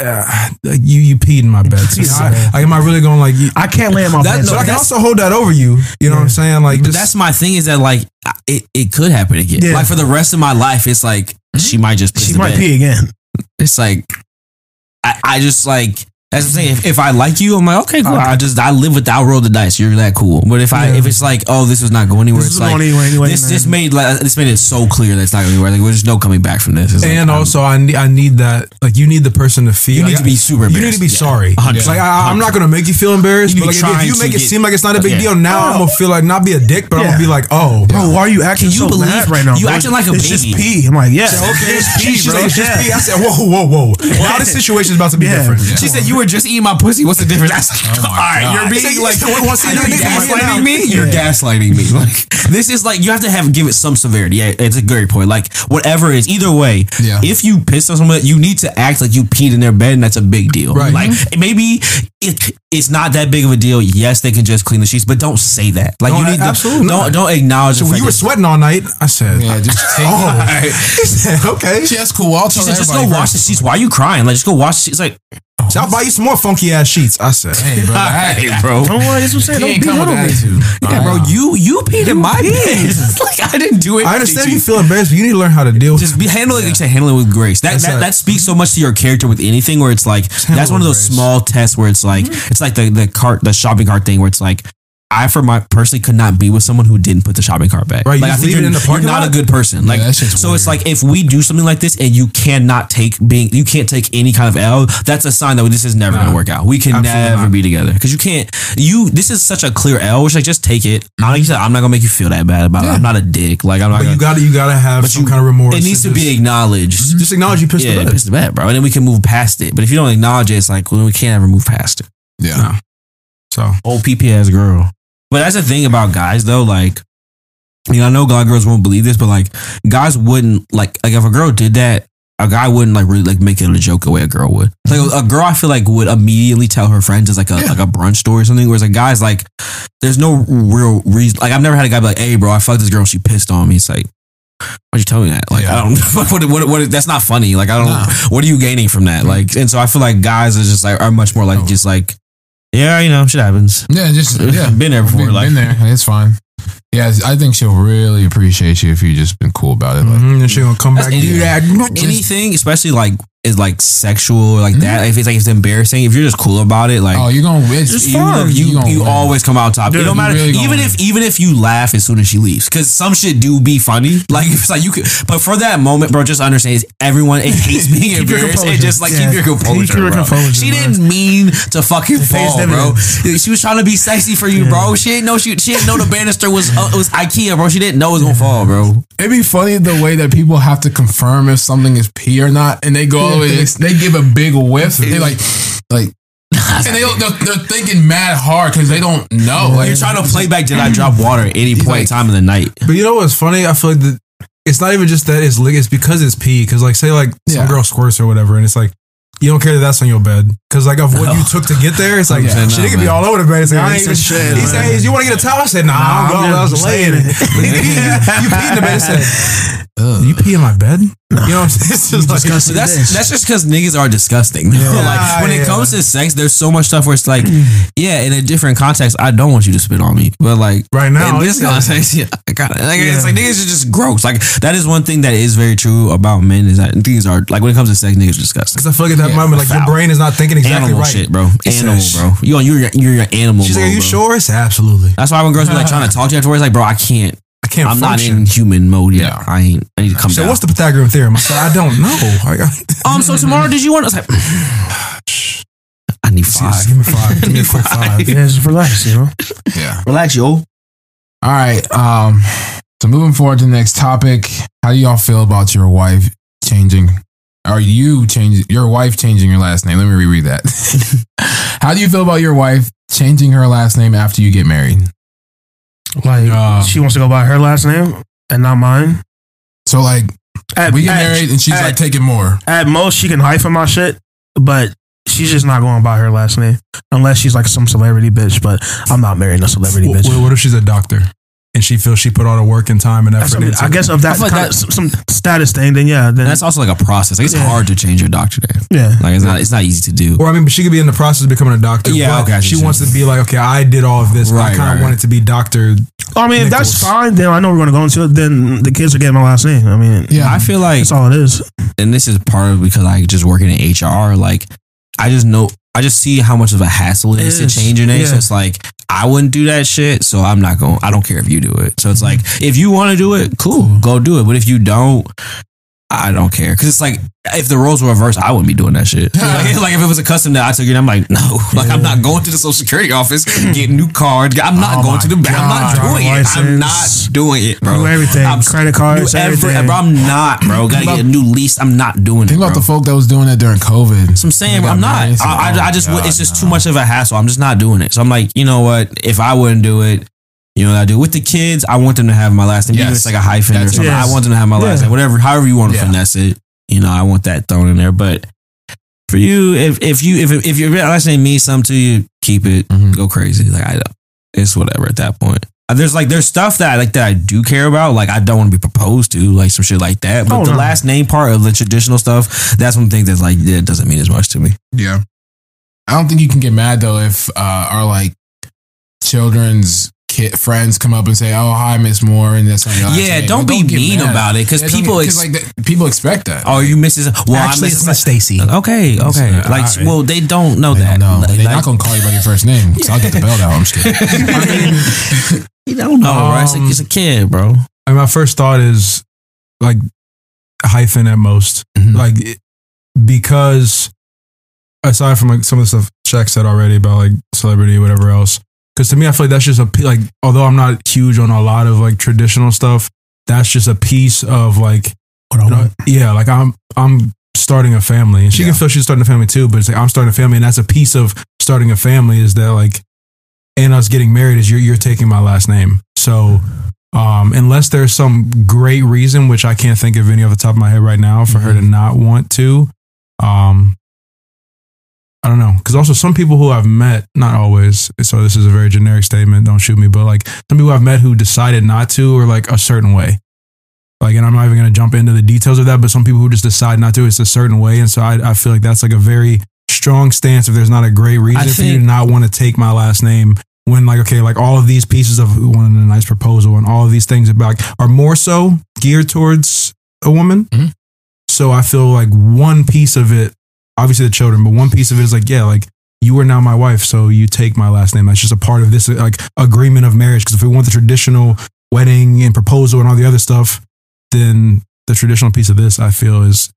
uh, you you peed in my bed. So I, like, am I really going like? You, I can't lay in my That- bed. no, I can also hold that over you. You know what I'm saying? Like, But just, that's my thing is that like it, it could happen again. Yeah. Like for the rest of my life, it's like mm-hmm. she might just piss she might bed. pee again. It's like I, I just like that's what I'm saying. If, if I like you, I'm like okay, cool. I just I live with I roll the dice. You're that cool. But if I Yeah. if it's like oh this was not going anywhere, This it's is like going anywhere anyway, this man. this made like this made it so clear that it's not going anywhere. Like there's no coming back from this. It's like, and I'm- also I need I need that like you need the person to feel You need like, to be super you need to be embarrassed. sorry Yeah. 100%. like I, I'm not gonna make you feel embarrassed You but like, if, if you make it get- seem like it's not a big Yeah. deal now I'm gonna feel like not be a dick but I'm gonna be like oh Bro, why are you acting Can you so believe- right now? you bro? acting like a it's just baby. pee. I'm like, yeah, okay it's she, pee, she's bro. like it's just Yeah. pee I said whoa whoa whoa now this situation's about to be different She said you were just eating my pussy. What's the difference? That's, oh all right, God. you're being like, like, once are you you think about it now. gaslighting me? You're gaslighting me. Like this is like you have to have give it some severity. Yeah, it's a great point. Like whatever it is, either way, Yeah. if you piss on someone, you need to act like you peed in their bed, and that's a big deal. Right. Like mm-hmm. maybe it, it's not that big of a deal. Yes, they can just clean the sheets, but don't say that. Like No, you need to absolutely don't don't acknowledge. so the when you were sweating all night I said Yeah, just take. oh he said okay She, that's cool. I'll She tell said, just go everybody wash the sheets. Why are you crying? Like, just go wash the sheets. Like, so I'll buy you some more funky ass sheets I said Hey, bro. hey, Hey, bro. Don't worry, that's what I'm saying. Don't be little attitude. Yeah, bro, you you peed in my bed. like I didn't do it. I understand you feel embarrassed but you need to learn how to deal with Just be handle it. Like you handle it with grace. That that, right. that speaks so much to your character with anything. Where it's like that's one of those grace. small tests where it's like it's like the the cart the shopping cart thing where it's like I for my personally could not be with someone who didn't put the shopping cart back. Right, you like I just think leave it you're, in the you're parking not lot? a good person. Like that shit's so, it's weird. like if we do something like this and you cannot take being, you can't take any kind of L. That's a sign that this is never gonna work out. We can Absolutely never not. be together because you can't. You this is such a clear L. Which like just take it. Like you said, I'm not gonna make you feel that bad about it. I'm not a dick. Like I'm not. But gonna, you gotta you gotta have some kind of remorse. it needs to and be acknowledged. Mhm. just acknowledge you pissed Yeah, the bed. piss the bed, bro. And then we can move past it. But if you don't acknowledge it, it's like well, we can't ever move past it. Yeah. So Old PP ass girl. But that's the thing about guys though, like you know, I know a lot of girls won't believe this, but like guys wouldn't like like if a girl did that, a guy wouldn't like really like make it a joke the way a girl would. Like a, girl, I feel like would immediately tell her friends as like a like a brunch story or something. Whereas a guy's like, there's no real reason. Like I've never had a guy be like, "Hey, bro, I fucked this girl. She pissed on me." It's like, why'd you tell me that? Like Yeah. I don't. What, what, what, that's not funny. Like I don't. Nah. What are you gaining from that? Mm-hmm. Like, and so I feel like guys are just like are much more like oh. just like, yeah, you know, shit happens. Yeah, just yeah. Been there before, Been, like- been there. It's fine. Yeah, I think she'll really appreciate you if you just been cool about it. Like, Mhm, then she gonna come back and any- do that. anything, especially like is like sexual or like that. If it's like it's embarrassing, if you're just cool about it, like oh, you're gonna it's, you, fine. you, gonna you always come out top. it don't matter. really gonna even win. if even if you laugh as soon as she leaves, because some shit do be funny. Like it's like you could, but for that moment, bro, just understand is everyone it hates being Keep your embarrassed. It just like Yeah. keep your composure, Keep your bro. composure, she bro. didn't mean to fucking fall, bro. She was trying to be sexy for you, bro. She didn't know she she didn't know the banister was uh, was IKEA, bro. She didn't know it was gonna fall, bro. It'd be funny the way that people have to confirm if something is pee or not, and they go all the way. They, they give a big whiff. They like, like, and they they're, they're thinking mad hard because they don't know. Like You're trying to play back. Did I drop water at any point in time in the night? But you know what's funny? I feel like the, it's not even just that it's li- it's because it's pee. Because like say like some Yeah. girl squirts or whatever, and it's like you don't care that that's on your bed because like of what you took to get there. It's like Yeah, shit, no, it could be all over the bed. It's like, I he ain't even shit, he said, hey, you want to get a towel? I said, nah, Nah, I'm going. I'm I was just laying. saying But he pee- you pee in the bed. He said, uh. you pee in my bed? You know what I'm saying? It's just like, that's that's just because niggas are disgusting. like when it Yeah. comes to sex, there's so much stuff where it's like, yeah, in a different context, I don't want you to spit on me, but like Right now, in this yeah. context, yeah, I got it. Like, It's like niggas are just gross. Like that is one thing that is very true about men is that things are like when it comes to sex, niggas are disgusting. Because I feel like at that moment, like your brain is not thinking exactly Animal right. shit, bro. Animal, bro. You on you're you're your animal. She's like, are you bro. sure? It's absolutely. That's why when girls be like trying to talk to you afterwards, like, bro, I can't. I can't I'm function. not in human mode yet. Yeah. I ain't. I need to come So down. what's the Pythagorean theorem? I said, I don't know. I got, um. So tomorrow, did you want? I was like, I need five. give me five. Give me a quick five. Yeah, just relax, you know. yeah. Relax, yo. All right. Um. So moving forward to the next topic, how do y'all feel about your wife changing? Are you changing your wife changing your last name? Let me reread that. how do you feel about your wife changing her last name after you get married? Like Uh, she wants to go by her last name and not mine. So like At, we get at- married and she's at, like taking more. at most she can hyphen my shit, but she's just not going by her last name unless she's like some celebrity bitch. But I'm not marrying a celebrity bitch. what if she's a doctor and she feels she put all the work and time and effort what I, mean. into I guess if I feel like kind of some some status thing, then yeah, then that's also like a process. Like it's Yeah. hard to change your doctor name. yeah. Like it's not. It's not easy to do. Or I mean, but she could be in the process of becoming a doctor. Yeah, okay, She wants to be like, okay, I did all of this. but I kind of right, want it to be doctor. I mean, if that's fine, then I know we're going to go into it. Then the kids are getting my last name. I mean, Yeah. I feel like, that's all it is. and this is part of because I just working in HR. Like I just know. I just see how much of a hassle it It is to change your name. So it's like I wouldn't do that shit. So I'm not going. I don't care if you do it. So it's like if you want to do it, cool, go do it. But if you don't, I don't care because it's like if the roles were reversed, I wouldn't be doing that shit. like, like if it was a custom that I took it, I'm like, no, like I'm not going to the social security office getting new card. I'm not Oh going to the. Bank. I'm not doing it. I'm not doing it, bro. Do everything. I'm, Credit cards, do every- everything. Bro, I'm not, bro. Gotta get a new lease. I'm not doing Think it. Think about the folk that was doing that during COVID. So I'm saying bro, I'm not. I, I, I just my it's just no. too much of a hassle. I'm just not doing it. So I'm like, you know what? If I wouldn't do it, you know what I do with the kids. I want them to have my last name. Even if it's like a hyphen or something. yes. I want them to have my last Yeah. name. Whatever, however you want to Yeah. finesse it. You know, I want that thrown in there. But for you, if if you if if your last name means something to you, keep it. Mhm. Go crazy. Like I don't. It's whatever at that point. Uh, There's like there's stuff that I like that I do care about. Like I don't want to be proposed to, like some shit like that. But Oh, the no. last name part of the traditional stuff, that's one thing that's like yeah, it doesn't mean as much to me. Yeah. I don't think you can get mad though if uh, our like children's kid, friends come up and say, "Oh, hi, Miss Moore," and that's on your last Yeah, don't Like, be get mean mad. about it, 'cause Yeah, people ex- like that- people expect that. Oh, you Mrs. Well, Actually, I'm it's Mrs. Miss Stacy. Okay, okay. Uh, Like, alright. well, they don't know They that. don't. Like, They're like, not gonna call you by your first name because I'll get the belt out. I'm just kidding. you don't know, right? It's, Um, a, it's a kid, bro. I mean, my first thought is like hyphen at most, Mhm. like it- because aside from like some of the stuff Shaq said already about like celebrity, whatever else. Because to me, I feel like that's just a like. Although I'm not huge on a lot of like traditional stuff, that's just a piece of like, What I want. yeah, like I'm I'm starting a family, and she Yeah. can feel she's starting a family too. But it's like I'm starting a family, and that's a piece of starting a family is that like, and us getting married is you're you're taking my last name. So um, unless there's some great reason, which I can't think of any off the top of my head right now, for her to not want to, um, I don't know. Because also some people who I've met, not always. So this is a very generic statement. Don't shoot me, but like some people I've met who decided not to, or like a certain way. Like, and I'm not even going to jump into the details of that, but some people who just decide not to, it's a certain way, and so I, I feel like that's like a very strong stance. If there's not a great reason for you to not want to take my last name, when like okay, like all of these pieces of who wanting a nice proposal and all of these things about are more so geared towards a woman. Mhm. So I feel like one piece of it, obviously the children, but one piece of it is like yeah, like you are now my wife, so you take my last name. That's just a part of this like agreement of marriage. Because if we want the traditional wedding and proposal and all the other stuff, then the traditional piece of this I feel is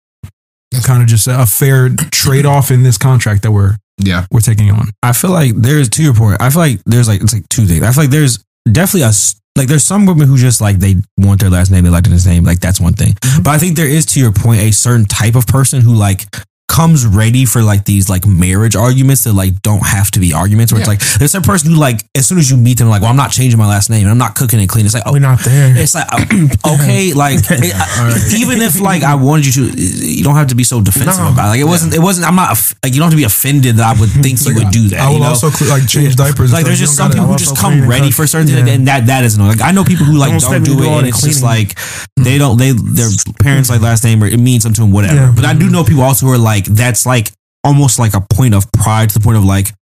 kind of just a fair trade off in this contract that we're Yeah, we're taking on. I feel like there's to your point. I feel like there's like it's like two things. I feel like there's definitely a like there's some women who just like they want their last name, they like his name, like that's one thing. Mm-hmm. But I think there is to your point a certain type of person who like comes ready for like these like marriage arguments that like don't have to be arguments. Where Yeah. it's like there's a person who like as soon as you meet them, like, well, I'm not changing my last name, and I'm not cooking and cleaning. It's like, oh, We're not there. it's like uh, okay, like it- I- even if like I wanted you to, you don't have to be so defensive No. about it. Like it wasn't. It wasn't. I'm not like you don't have to be offended that I would think you would do that. I will you know? also like change diapers. like there's just some people who just come ready for certain things, Yeah. and that that is annoying. Like I know people who like Don't don't, do it, and it's just like they don't they their parents like last name or it means something to them, whatever. But I do know people also who are like that's like almost like a point of pride to the point of like.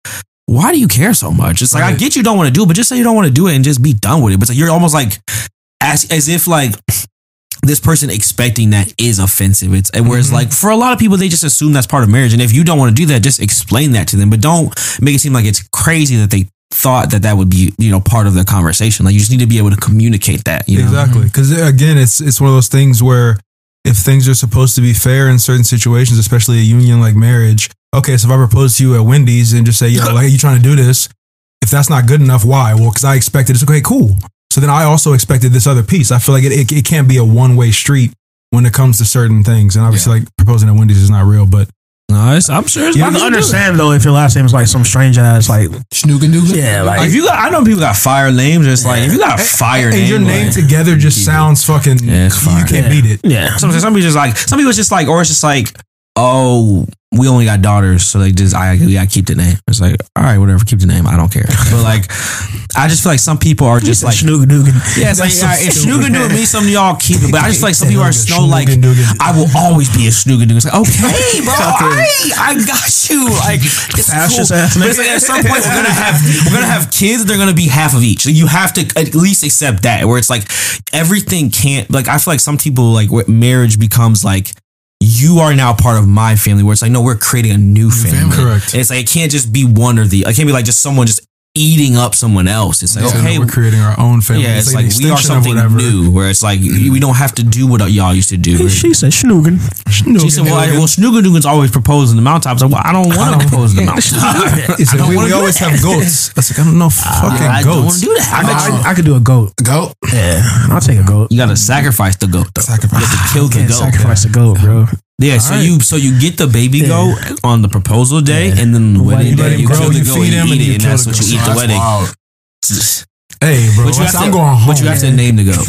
Why do you care so much? It's like I get you don't want to do it, but just say you don't want to do it and just be done with it. But it's like you're almost like as as if like this person expecting that is offensive. It's and whereas Mm-hmm. like for a lot of people they just assume that's part of marriage, and if you don't want to do that, just explain that to them. But don't make it seem like it's crazy that they thought that that would be you know part of the conversation. Like you just need to be able to communicate that. You know? Exactly. Because again, it's it's one of those things where if things are supposed to be fair in certain situations, especially a union like marriage, okay, so if I propose to you at Wendy's and just say, yo, like, are you trying to do this? If that's not good enough, why? Well, because I expected it's okay, cool. So then I also expected this other piece. I feel like it, it, it can't be a one way street when it comes to certain things. And obviously, like proposing at Wendy's is not real, but No, it's, I'm sure. It's I possible can to understand though if your last name is like some strange ass like Schnoogan yeah it. like If you got, I know people got fire names. It's like if you got fire and name, your name like, together just keep it. sounds fucking. Yeah, it's you can't Yeah. beat it. yeah some some people just like some people it's just like or it's just like oh we only got daughters so they just I we gotta keep the name. It's like all right whatever keep the name I don't care. But like I just feel like some people are just like Snooga Doogan. Yeah, it's like so all right, if. Snooga do it, me, some of y'all keep it. But I just feel like some people are so like, I will always be a Snooga do. It's like, okay, bro, I, I got you. Like, it's Fascist cool. ass it's like, at some point, we're gonna have we're gonna have kids. They're gonna be half of each. Like, you have to at least accept that. Where it's like everything can't. Like, I feel like some people like where marriage becomes like. You are now part of my family. Where it's like, no, we're creating a new family. Correct. And it's like it can't just be one or the. It can't be like just someone just eating up someone else. It's like Yeah, okay, we're creating our own family. yeah, it's like, an we are something new. Where it's like we don't have to do what y'all used to do. She said Snoogan. She said, "Well, I, well, Snoogadoogans always proposing the mountaintops." Like, well, I don't want to propose the mountaintop. He said, we, we always that. have goats. I was like, I don't know fucking I don't want goats. to do that. I, I I, I could do a goat. Go. Yeah, I'll take a goat. you got to sacrifice the goat. Though. Sacrifice. You have to kill the goat. sacrifice a goat, bro. Yeah, so Alright. you so you get the baby Yeah. goat on the proposal day, Yeah. and then the wedding wedding day, day you you grow, kill the you goat, feed you him, eat and it, and that's what you goat. eat the wedding. wild. Hey, bro, But you have I'm to, going home. but you have to name the goat.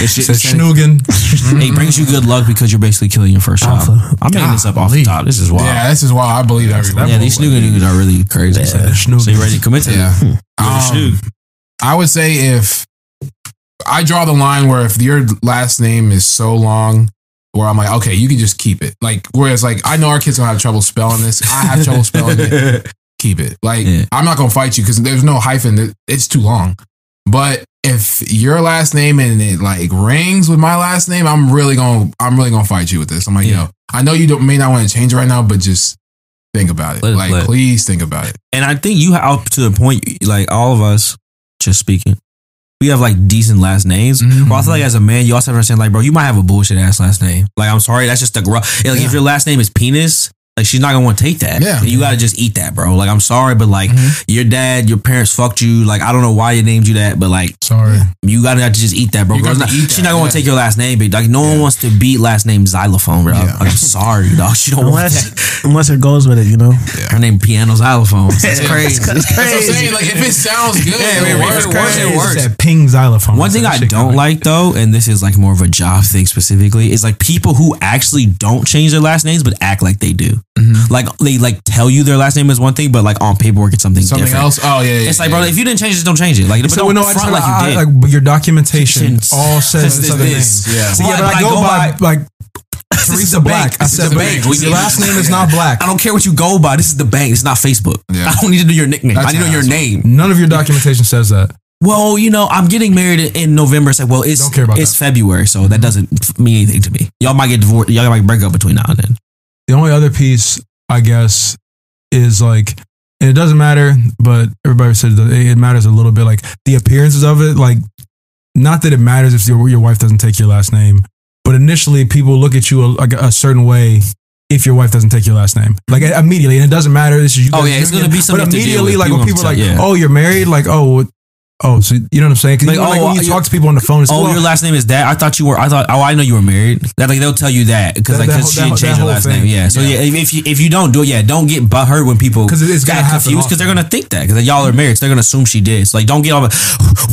It's Said just, Schnoogan. it brings you good luck because you're basically killing your first child. I'm making this up off the top. This is wild. Yeah, this is wild. I believe everyone. Yeah, these Snoogadoogans are really crazy. So, so you ready to commit to Yeah. them? Um, Snoog. I would say if I draw the line where if your last name is so long, where I'm like, okay, you can just keep it. Like, whereas like I know our kids gonna have trouble spelling this. I have trouble spelling it. Keep it. Like, Yeah. I'm not gonna fight you because there's no hyphen. It's too long. But if your last name and it like rings with my last name, I'm really gonna I'm really gonna fight you with this. I'm like, Yeah. yo, I know you don't may not want to change it right now, but just think about it. Let like, play. please think about it. And I think you have up to the point, like all of us, just speaking, we have like decent last names. Mhm. But I feel like as a man, you also have to understand, like, bro, you might have a bullshit ass last name. Like, I'm sorry, that's just the gro- like if your last name is penis. Like she's not gonna want to take that. Yeah. you gotta just eat that, bro. Like I'm sorry, but like Mhm. your dad, your parents fucked you. Like I don't know why you named you that, but like Sorry. you gotta have to just eat that, bro. You Girl's not, she's that, not gonna yeah. take your last name, but like no one wants to beat last name xylophone, bro. Yeah. I'm sorry, dog. She don't want that. Unless, unless it goes with it, you know. Her name piano xylophone. That's crazy. That's what I'm saying. Like if it sounds good, Yeah, it man, works. it works, it It works. That ping xylophone. One thing I don't kinda- like though, and this is like more of a job thing specifically, is like people who actually don't change their last names but act like they do. Mm-hmm. Like they like tell you their last name is one thing, but like on paperwork it's something, Something different. else. Oh yeah, yeah It's like, yeah. bro, if you didn't change it, don't change it. Like, but So don't no, front like I- you did. like, your documentation all says this, other this. name. Yeah. See, yeah, But but I I go go by by- like Teresa Black. bank. I This said, but bank. your last name is not Black. I don't care what you go by. This is the bank. It's not Facebook. Yeah. I don't need to know your nickname. That's I need to know your name. None of your documentation says that. Well, you know, I'm getting married in November. It's like, well, it's Don't care about it's that. February, so that doesn't mean anything to me. Y'all might get divorced. Y'all might break up between now and then. The only other piece, I guess, is like, and it doesn't matter, but everybody said it matters a little bit. Like the appearances of it, like, not that it matters if your, your wife doesn't take your last name, but initially people look at you a, like a certain way if your wife doesn't take your last name. Like immediately, and it doesn't matter. It's just you Oh, yeah, it's gonna be something But you have to deal immediately, like when People are like, yeah. "Oh, you're married," like, "Oh, oh, so you know what I'm saying?" Like, like, oh, when you you- talk to people on the phone, it's Oh, well, your oh. last name is that? I thought you were. I thought. Oh, I know you were married. That like they'll tell you that because like because she that change her last thing. name. Yeah. So yeah, if, if you if you don't do it, yeah, don't get butthurt when people 'Cause it- it's get confused because they're gonna think that because y'all are married. So they're gonna assume she did. So like, don't get all.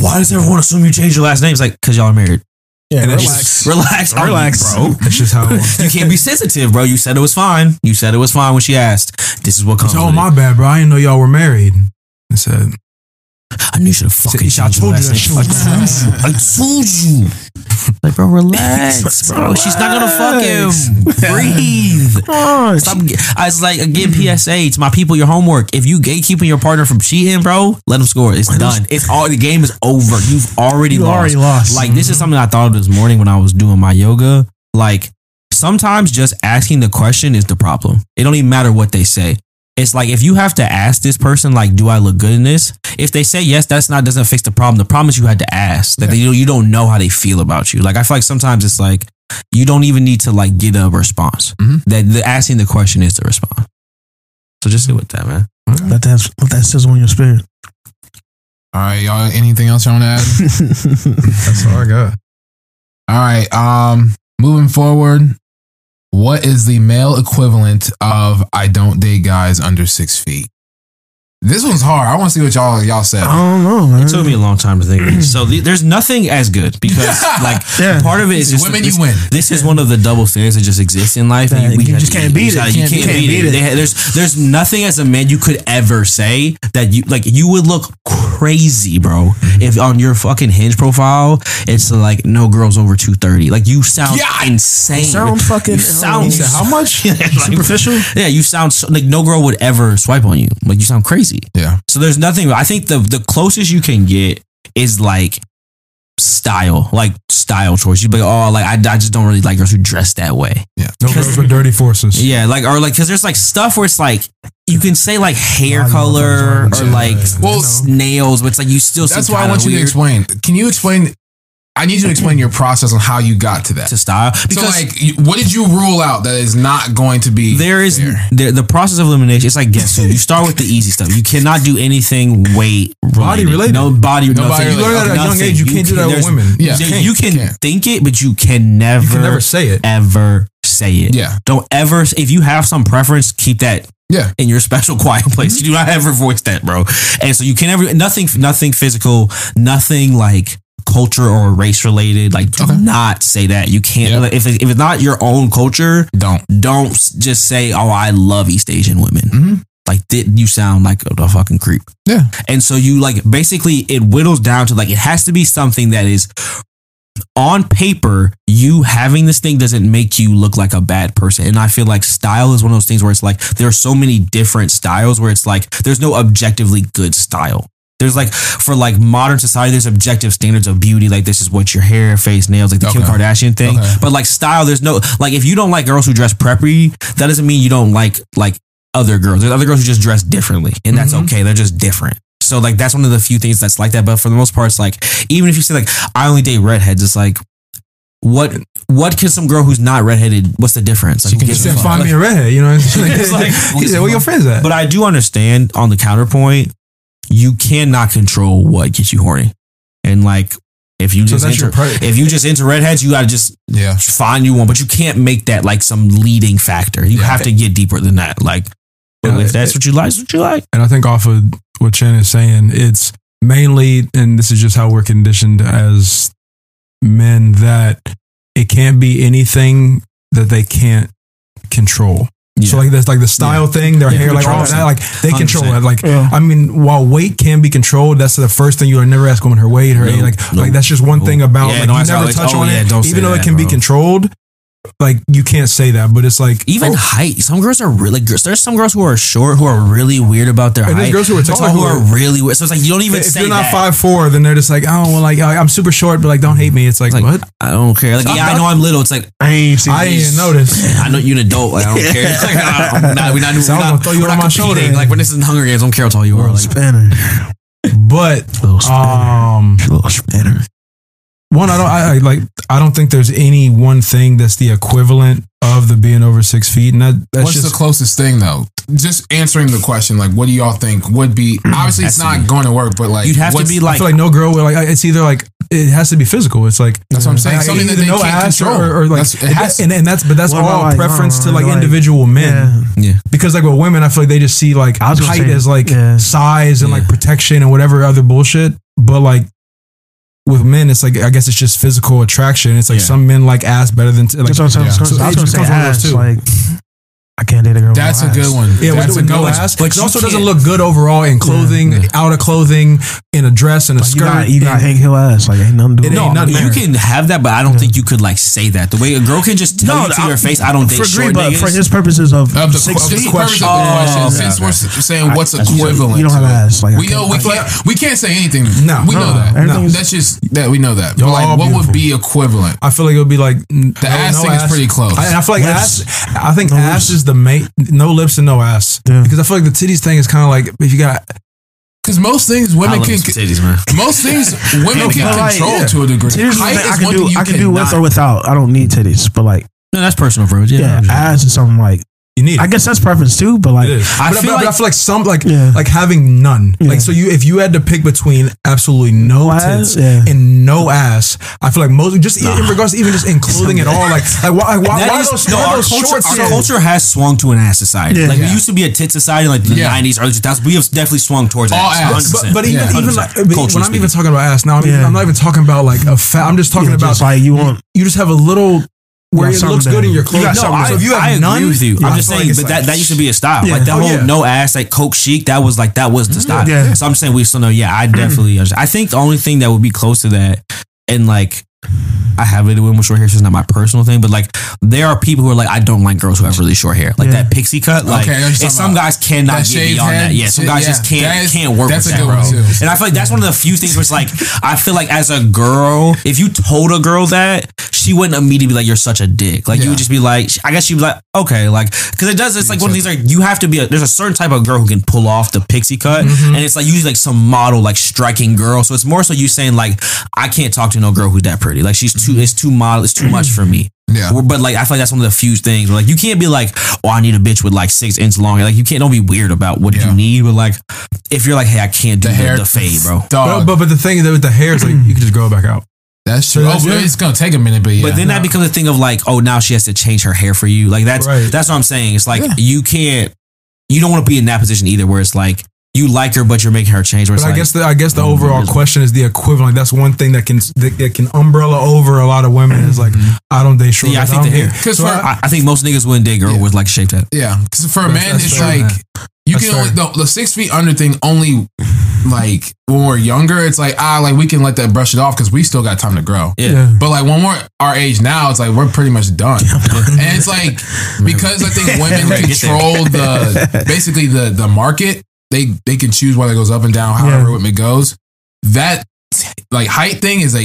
Why does everyone assume you changed your last name? It's like because y'all are married. Yeah, Relax, relax, I'm- Relax. bro. that's just how. You can't be sensitive, bro. You said it was fine. You said it was fine when she asked. This is what comes. oh my it. bad, bro. I didn't know y'all were married. I said, I knew you should have fucking I changed told your you that shit. I told you. I told you. Like, bro, relax, bro. She's not gonna fuck him. Breathe. Stop. I was like, again, PSA to my people, your homework. If you gatekeeping your partner from cheating, bro, let him score. It's done. It's all. The game is over. You've already You lost. already lost. Like this is mm-hmm. something I thought of this morning when I was doing my yoga. Like sometimes just asking the question is the problem. It don't even matter what they say. It's like if you have to ask this person, like, do I look good in this? If they say yes, that's not doesn't fix the problem. The problem is you had to ask that they, you you don't know how they feel about you. Like I feel like sometimes it's like you don't even need to like get a response. Mhm. That the asking the question is the response. So just sit with that, man. let that let that sizzle in your spirit. All right, y'all. Anything else you want to add? "That's all I got." All right. Um, moving forward, what is the male equivalent of "I don't date guys under six feet"? This one's hard. I want to see what y'all y'all said. I don't know, man. It took me a long time to think. this. So the, there's nothing as good because like Yeah. part of it is just Women, this, you win. This is one of the double standards that just exist in life. That and you have just can't beat it. gotta- You can't, beat, it. They there's there's nothing as a man you could ever say that you like. You would look crazy, bro, mm-hmm. if on your fucking hinge profile it's like no girls over two thirty. Like you sound insane. sound fucking- You sound He said, how much? Superficial? Yeah, you sound so, like no girl would ever swipe on you. Like you sound crazy. Yeah. So there's nothing. I think the the closest you can get is like style, like style choice. You'd be like, oh, like I, I just don't really like girls who dress that way. Yeah. No girls with dirty forces. Yeah, like or like because there's like stuff where it's like you can say like hair Wow, you color or like Well, nails, but it's like you still. That's seem why I kinda want you to explain. Can you explain? I need you to explain your process on how you got to that. to style so, because like, what did you rule out that is not going to be there is there? there, the process of elimination. It's like guess who? You start with the easy stuff. You cannot do anything weight Body related. No body. No nothing. body You learn that at a young Nothing. age. You can't do that with women. Yeah. You, Can't. you can Can't. think it, but you can never, You can never say it. ever say it. Yeah. Don't ever. If you have some preference, keep that Yeah. in your special quiet place. You do not ever voice that, bro. And so you can never nothing, nothing physical, nothing like culture or race related. Like, do not say that. You can't. Like, if it, if it's not your own culture, Don't. don't just say, "Oh, I love East Asian women." Mhm. Like, did you sound like a, a fucking creep? Yeah. And so you like basically it whittles down to like it has to be something that is on paper, you having this thing doesn't make you look like a bad person. And I feel like style is one of those things where it's like there are so many different styles where it's like there's no objectively good style. There's like for like modern society, there's objective standards of beauty. Like this is what your hair, face, nails, like the Kim Kardashian thing. Okay. But like style, there's no like if you don't like girls who dress preppy, that doesn't mean you don't like like other girls. There's other girls who just dress differently, and that's Mm-hmm. okay. They're just different. So like that's one of the few things that's like that. But for the most part, it's like even if you say like I only date redheads, it's like what what can some girl who's not redheaded? What's the difference? Like, She can just find me a redhead. You know, it's like, It's like- he said, where your friends at? But I do understand on the counterpoint, you cannot control what gets you horny. And like if you So just that's enter, if you just into redheads, you gotta just Yeah. find you one. But you can't make that like some leading factor. You Yeah. have to get deeper than that. Like Yeah, if that's what you like, it's what you like. And I think off of what Chen is saying, it's mainly, and this is just how we're conditioned as men, that it can't be anything that they can't control. So like there's like the style thing, their Yeah, hair, like all that, like they control 100%. it. Like Yeah. I mean, while weight can be controlled, that's the first thing you would never ask a woman her weight, her No, age. Like no, like that's just one no. thing about Yeah, like don't you never it- touch oh, on yeah, it, even though it that, can be controlled. Like you can't say that, but it's like Even oh, height. Some girls are really girls. There's some girls who are short who are really weird about their And there's height. girls who are There's tall who who are are- really weird. So it's like you don't even if say you're not that. five four, then they're just like, oh well, like I- I'm super short, but like don't hate me. It's like, It's like, what? I don't care. Like, yeah, I know I'm little. It's like I ain't seen I these. didn't notice. I know you're an adult. Like, I don't care. Like, I'm not, we're not, So we're I'm not, gonna throw you we're on not my competing. shoulder. Like when this is in Hunger Games, I don't care how tall you are. Little Like, spinner. But Little spinner. um, Little spinner. One, I don't, I, I like, I don't think there's any one thing that's the equivalent of the being over six feet, and that that's What's just the closest thing though? Just answering the question, like, what do y'all think would be? Obviously, it's not be. going to work, but like, you'd have to what's- be I like, feel like no girl will like. It's either like it has to be physical. It's like That's what I'm saying. like, Something that either they no can't ass control. or, or like That's- it has and, and that's but that's What about, all like, preference to uh, like like- individual men. Yeah. yeah. Because like with women, I feel like they just see like I was gonna height say, as like yeah. size and Yeah. like protection and whatever other bullshit. But like with men, it's like I guess it's just physical attraction. It's like Yeah. some men like ass better than like That's what I'm saying. yeah. I was So I was gonna say comes from those ass. too. Like, I can't date a girl. with That's no a good one. Yeah, That's with, a with good no one. ass. But But it also doesn't can't- look good overall in clothing, Yeah. out of clothing, in a dress and a Like, you skirt. got, you got and- Hank Hill ass. Like, ain't nothing to do It with ain't it. nothing you can have that, but I don't think you could like say that. The way a girl can just tell you to I- your face, I don't for date agree, but niggas. for his purposes of, Of the, six of the feet, purpose of the Oh, question, since okay. we're s- saying what's that's- equivalent, you don't have ass, like, we know we can't- can't we can't say anything. No, we know that. everything's- That's just that we know that. Like, what would be equivalent? I feel like it would be like The ass thing is pretty close. I, feel like ass. I think ass lips. Is the main. No lips and no ass. Yeah. Because I feel like the titties thing is kind of like if you got. Because most things women love can some titties, man. most things women can But, like, control yeah. to a degree. Titties is Height something I can one do. thing you I can do with cannot- or without. I don't need titties, but like, No, that's personal preference. yeah, Yeah, ass is something like. You need. I guess that's preference too, but like, I but, feel but- but I like- feel like some like Yeah. like having none. Yeah. Like so you if you had to pick between absolutely no Ass? tits Yeah. and no ass, I feel like most just in regards to even just in clothing at all. Like like why why, why is- those, no, why our those culture, shorts? our culture has swung to an ass society. Yeah. like we used to be a tit society, like the Yeah. nineties, early two thousands. We have definitely swung towards All ass. ass. 100%. But, but even Yeah. even like 100%. but when I'm even talking about ass now, I'm, even, I'm not even talking about like a fat. I'm just talking yeah, about just like you want. you just have a little where got it looks good in your You No, something so there. if you have I agree none, with you. yeah, I I'm just saying, like but it's that, that used to be a style. Yeah. Like that Oh, whole yeah. no ass, like Coke chic. That was like that was the style. Yeah. So I'm saying we still know. Yeah, I definitely. I think the only thing that would be close to that, and like. I have it with short hair. so It's not my personal thing, but like there are people who are like, I don't like girls who have really short hair, like Yeah. that pixie cut. Like, Okay, I know what you're and some guys cannot get beyond head that. Yeah, some guys yeah. just can't is- can't work with a that, bro. And I feel like that's one of the few things where it's like, I feel like as a girl, if you told a girl that, she wouldn't immediately be like, "You're such a dick." Like you would just be like, I guess she'd be like, "Okay," like because it does. It's like one of these like you have to be. A, there's a certain type of girl who can pull off the pixie cut, Mm-hmm. and it's like usually like some model like striking girl. So it's more so you saying like, I can't talk to no girl who's that pretty. Like she's too. It's too model. It's too much for me. Yeah. But like I feel like that's one of the few things where like you can't be like, oh, I need a bitch with like six inch long. Like you can't don't be weird about what Yeah. you need. But like if you're like, hey, I can't do The the, hair, the fade, bro. But, Dog, but but the thing is that with the hair is like you can just grow it back out. that's true. So Oh, that's- it's gonna take a minute, but yeah. But then that becomes a thing of like, oh, now she has to change her hair for you. Like that's Right. that's what I'm saying. It's like you can't, you don't want to be in that position either, where it's like you like her, but you're making her change. Where But I like, guess the I guess the Mm, overall question is the equivalent. That's one thing that can that, that can umbrella over a lot of women is like I don't date short. Mm-hmm. Yeah, I guys. think the don't hair. 'Cause so for- I- I, I think most niggas wouldn't date a girl Yeah. with like shaped head. Yeah, because for a man, that's it's fair. like you That's can only the, the six feet under thing only like when we're younger. It's like ah, like we can let that brush it off because we still got time to grow. Yeah. yeah. But like when we're our age now, it's like we're pretty much done. and it's like because I think women Right, get there. control the basically the the market. They they can choose whether it goes up and down, however it goes. That like height thing is a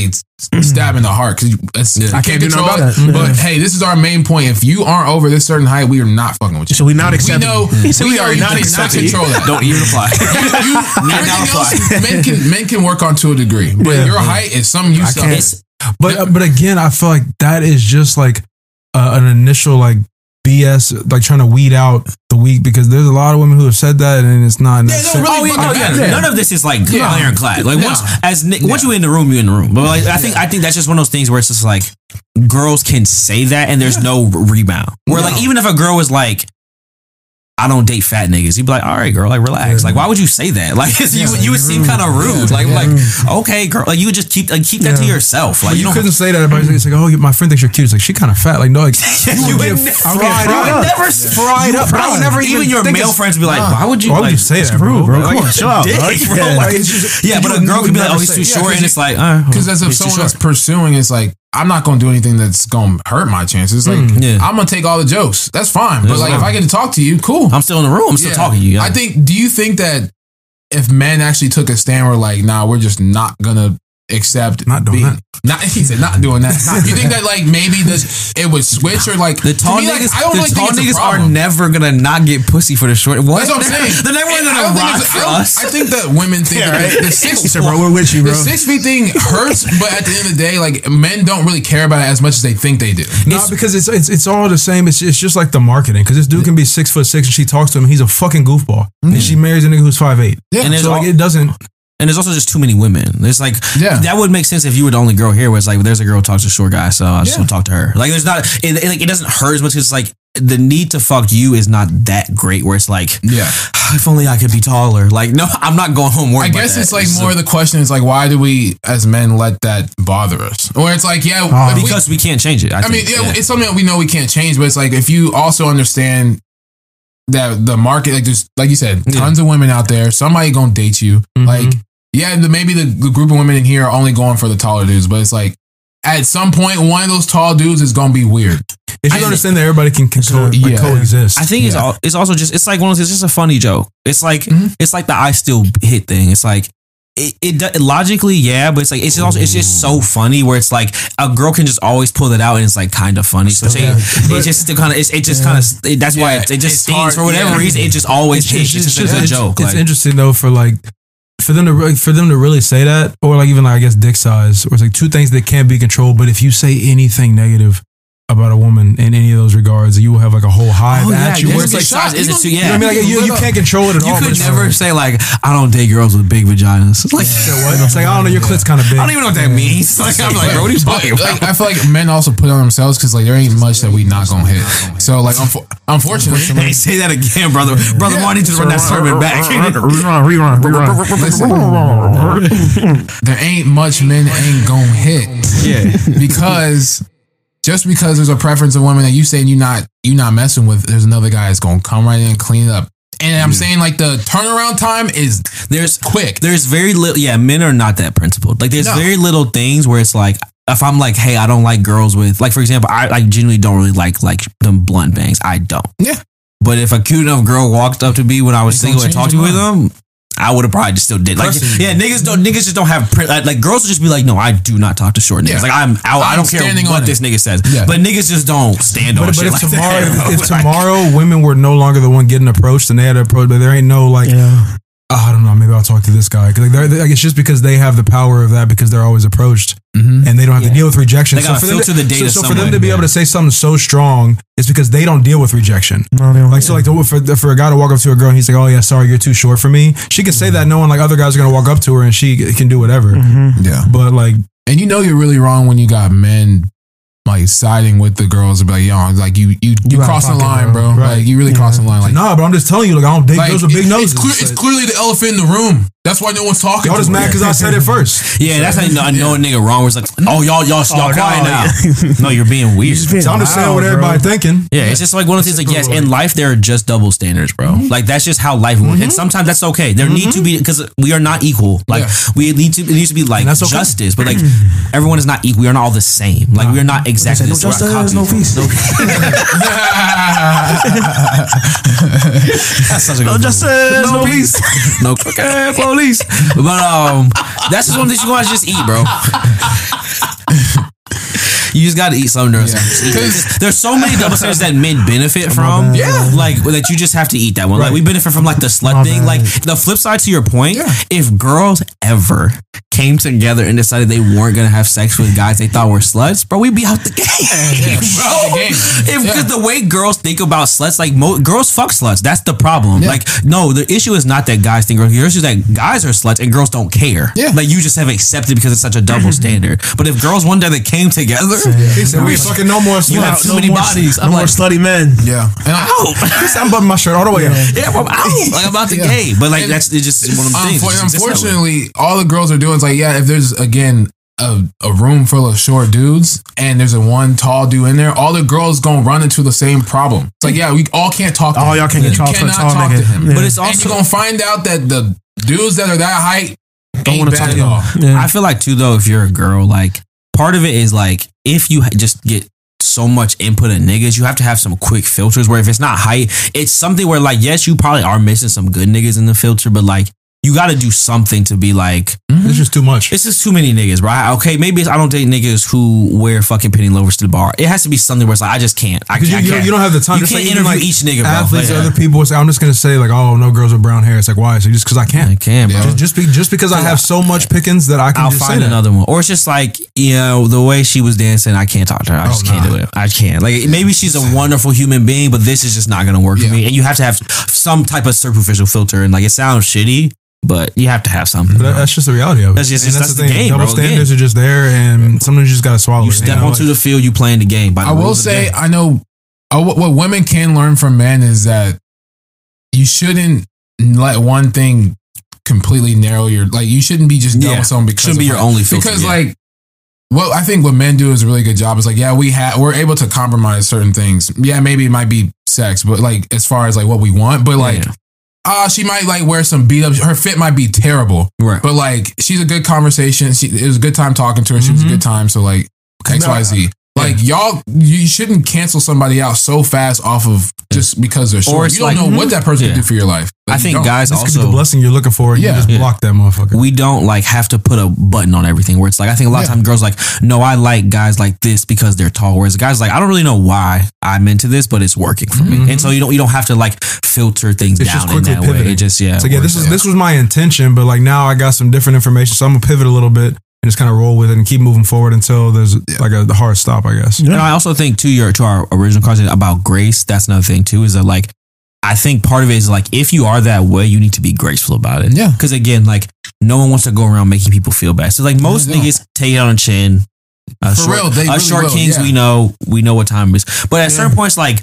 stab in the heart because I can't do control nothing it. about that. But hey, this is our main point. If you aren't over this certain height, we are not fucking with you. So we not accept. We know, He said we we are you not cannot accepting. control that. Don't even apply. You, everything else, men can men can work on to a degree, but Yeah. your height is something you suck. It's- But but again, I feel like that is just like uh, an initial like BS, like trying to weed out the weak because there's a lot of women who have said that and it's not. Yeah, no, really Oh, yeah, no, yeah, matter. None of this is like Yeah. ironclad. Like No. once as ni- once you're in the room, you're in the room. But like I think I think that's just one of those things where it's just like girls can say that and there's no rebound. Where like even if a girl was like. I don't date fat niggas. You'd be like, all right, girl, like relax. Like, why would you say that? Like, you, would- you would seem kind of rude. Like, like, okay, girl, like you would just keep like keep that to yourself. Like, you, you couldn't say that. Everybody's it's like, oh, my friend thinks you're cute. It's like she kind of fat. Like no, like, you would, get fried you would never fried you up. would I would never even even your male friends would be like, why would you? Why would like, you say that, It's rude, bro. Like, Come on, chill out, bro. bro. Yeah. Like, Like, it's just- yeah, but a girl could be like, oh, he's too yeah, short, and it's like, uh, Because as if someone that's pursuing, it's like I'm not going to do anything that's going to hurt my chances. Like hmm, yeah. I'm going to take all the jokes. That's fine. But That's like if. I get to talk to you, cool. I'm still in the room. I'm still Yeah. talking to you. I think. Do you think that if men actually took a stand, were like, nah, we're just not gonna accept Not doing being- that. Not he said not doing that. you think that like maybe this it would switch or like The tall to me, like, niggas, I don't the really tall think niggas are never gonna not get pussy for the short. What? That's what I'm saying. They're never I gonna don't think rock for I us. I think that women think Yeah, that right? the, the six He said, bro, we're with you, bro. the bro. six feet thing hurts, but at the end of the day, like men don't really care about it as much as they think they do. No, because it's, it's it's all the same. It's it's just like the marketing. Because this dude can be six foot six and she talks to him. He's a fucking goofball, and mm. she marries a nigga who's five eight. Yeah. And there's So like it doesn't. And there's also just too many women. There's like, Yeah. that would make sense if you were the only girl here. Where it's like, there's a girl who talks to a short guy, so I just Yeah. want to talk to her. Like, there's not, it, it, like, it doesn't hurt as much. 'cause It's like the need to fuck you is not that great. Where it's like, Yeah. if only I could be taller. Like, no, I'm not going home. Working. I guess it's like more the question is like why do we as men let that bother us? Or it's like yeah, we- because we, can't change it. I, I mean, think, yeah, it's something that we know we can't change, but it's like if you also understand that the market, like just like you said, tons of women out there, somebody gonna date you. Mm-hmm. Like, yeah, the, maybe the, the group of women in here are only going for the taller dudes, but it's like at some point, one of those tall dudes is gonna be weird. If you I- understand that everybody can, can co- like, yeah. coexist. I think it's all, it's also just it's like one of those it's just a funny joke. It's like Mhm. it's like the I still hit thing. It's like it, it do- logically yeah, but it's like it's just also it's just so funny where it's like a girl can just always pull it out and it's like kind of funny. So say, it just kind of it just kind of that's why Yeah, it, it just it's stings hard, for whatever yeah. reason. It just always hits. It's, just, a it's, joke. It's like, interesting though for like for them to really, for them to really say that, or like even like I guess dick size, or it's like two things that can't be controlled. But if you say anything negative about a woman in any of those regards, you will have like a whole hive Oh, yeah, at you. Where it's it's like like, size isn't too you know what I mean? Like you, you can't control it at You all. but could never like- say like I don't date girls with big vaginas. It's like what? It's like I don't know. Your clit's kind of big. I don't even know what that means. Like I'm like, bro, what are you But, talking like, about? I feel like men also put on themselves because like there ain't much that we not gonna hit. So like unfo- unfortunately, Hey, say that again, brother. Brother, Marty to run that sermon back. Rerun, rerun, rerun. there ain't much men ain't gonna hit. yeah. because just because there's a preference of women that you saying you not you not messing with, there's another guy that's gonna come right in and clean it up. And I'm saying like the turnaround time is There's quick. There's very little. Yeah, men are not that principled. Like there's No. very little things where it's like if I'm like, hey, I don't like girls with like for example, I like genuinely don't really like like them blunt bangs. I don't. Yeah. But if a cute enough girl walked up to me when I was single and talked to me with them. I would have probably just still did like Personally. yeah niggas don't niggas just don't have pri- like, like girls will just be like no I do not talk to short niggas Yeah. like I'm out I I'm don't care what on this nigga says Yeah. but niggas just don't stand on But, but shit if like tomorrow, that, if, if bro. tomorrow women were no longer the one getting approached and they had to approach, but there ain't no like, Yeah. Oh, I don't know, maybe I'll talk to this guy. Like, they're, they like, it's just because they have the power of that because they're always approached Mhm. and they don't have to deal with rejection. They gotta for them filter to, the data So, so for them to be yeah. able to say something so strong, it's because they don't deal with rejection. No, they don't. Like so, like the, for for a guy to walk up to a girl and he's like, "Oh yeah, sorry, you're too short for me." She can say that knowing like other guys are gonna walk up to her and she can do whatever. Yeah. But like, And you know you're really wrong when you got men like siding with the girls and be like, yo, like you you you out of crossing the line, bro. bro. Right. Like you really crossing the line. Like, nah, but I'm just telling you, like I don't date like, girls with big it- noses. It's, clear, it's clearly the elephant in the room. That's why no one's talking. Y'all just mad because I said it first. Yeah, that's how you know, I know a nigga wrong. Where it's like, oh y'all y'all y'all Oh, quiet no, now. no, you're being weird. Just being So I'm just saying what loud, everybody bro. thinking. Yeah, it's just like one of those things. Like, yes, in life there are just double standards, bro. Mm-hmm. Like that's just how life works, and mm-hmm. sometimes that's okay. There need to be mm-hmm. because we are not equal. Like Yeah. we need to. It needs to be like that's okay. justice, but like everyone is not equal. We are not all the same. Like we are not exactly No the same. We're justice, no peace. That's such a No justice, no peace. no crooked police. But um, that's just one thing you gotta just eat, bro. You just gotta eat something. Yeah. There's so many double standards that men benefit from. Yeah. like that you just have to eat that one. Like we benefit from like the slut My thing. bad. Like the flip side to your point, Yeah. if girls ever came together and decided they weren't gonna have sex with guys they thought were sluts, bro, we'd be out the game, bro. the game. If Yeah. because the way girls think about sluts, like mo- girls fuck sluts. That's the problem. Yeah. Like no, the issue is not that guys think girls. The issue is that guys are sluts and girls don't care. Yeah. like you just have accepted because it's such a double mm-hmm. standard. But if girls one day they came together, He said, we fucking no more you have sluts. too many more, bodies. No I'm more like, slutty men. Yeah, and I, out. He said, I'm buttoning my shirt all the way up. Yeah, I'm out. Like I'm about to Yeah. gay, but like And- that's it's just one of the um, things. Unfor- It's just that way. unfortunately, all the girls are doing is like, yeah, if there's again a, a room full of short dudes and there's a one tall dude in there, all the girls gonna run into the same problem. It's like, yeah, we all can't talk. To Oh, him. y'all can't get You talk to a cannot tall talk nigga. to him. Yeah. but it's And also you're gonna find out that the dudes that are that height Don't ain't wanna bad talk at to all. you. Yeah. I feel like too though, if you're a girl, like part of it is like if you ha- just get so much input of niggas, you have to have some quick filters. Where if it's not height, it's something where like yes, you probably are missing some good niggas in the filter, but like you got to do something to be like mm-hmm. It's just too much. it's just too many niggas, bro. I- Okay, maybe it's, I don't date niggas who wear fucking penny loafers to the bar. It has to be something where it's like I just can't. I, Because can't, you, I you, can't. you don't have the time. You Just can't like interview like each nigga, bro. Athletes, Like, other people. Say, I'm just gonna say like, oh, no girls with brown hair. It's like why? So just because I I can't. I can't, bro. Just, just be just because I have so much pickings that I can I'll just find say that. another one. Or it's just like, you know, the way she was dancing, I can't talk to her. I just Oh, can't nah. do it. I can't. Like maybe she's a wonderful human being, but this is just not gonna work Yeah. for me. And you have to have some type of superficial filter. And like it sounds shitty, but you have to have something. But that- that's just the reality of it. That's just- And that's the game, Double bro, standards are just there, and sometimes you just gotta swallow you it. step know, onto like- the field, you playing the game. By the I will rules the say. I know uh, what, what women can learn from men is that you shouldn't let one thing completely narrow your like. You shouldn't be just done Yeah. with someone because Shouldn't be your height. only filter, Because yeah. like. What I think what men do is a really good job is like, yeah, we have we're able to compromise certain things. Yeah, maybe it might be sex, but like as far as like what we want, but like Yeah. Ah, she might like wear some beat up. Her fit might be terrible, Right. But like, she's a good conversation. She, it was a good time talking to her. She was a good time. So like, X Y Z. Like y'all, you shouldn't cancel somebody out so fast off of just because they're short. it's you don't like- know what that person Yeah. can do for your life. I Like, you think don't. guys This could be the blessing you're looking for. and Yeah. you just Yeah. block that motherfucker. we don't like have to put a button on everything where it's like I think a lot of Yeah. times girls like no I like guys like this because they're tall whereas guys like I don't really know why I'm into this but it's working for me mm-hmm. and so you don't you don't have to like filter things It's just down in quickly that way it just yeah So yeah, this is out. this was my intention, but like now I got some different information, so I'm gonna pivot a little bit and just kind of roll with it and keep moving forward until there's like a hard stop, I guess. And I also think to your to our original question about grace, that's another thing too, is that like I think part of it is like if you are that way, you need to be graceful about it. Yeah. Because again, like no one wants to go around making people feel bad. So like most niggas take it on the chin. Uh, For short, real, they uh, really short will, kings, yeah. we know we know what time it is. But at certain points, like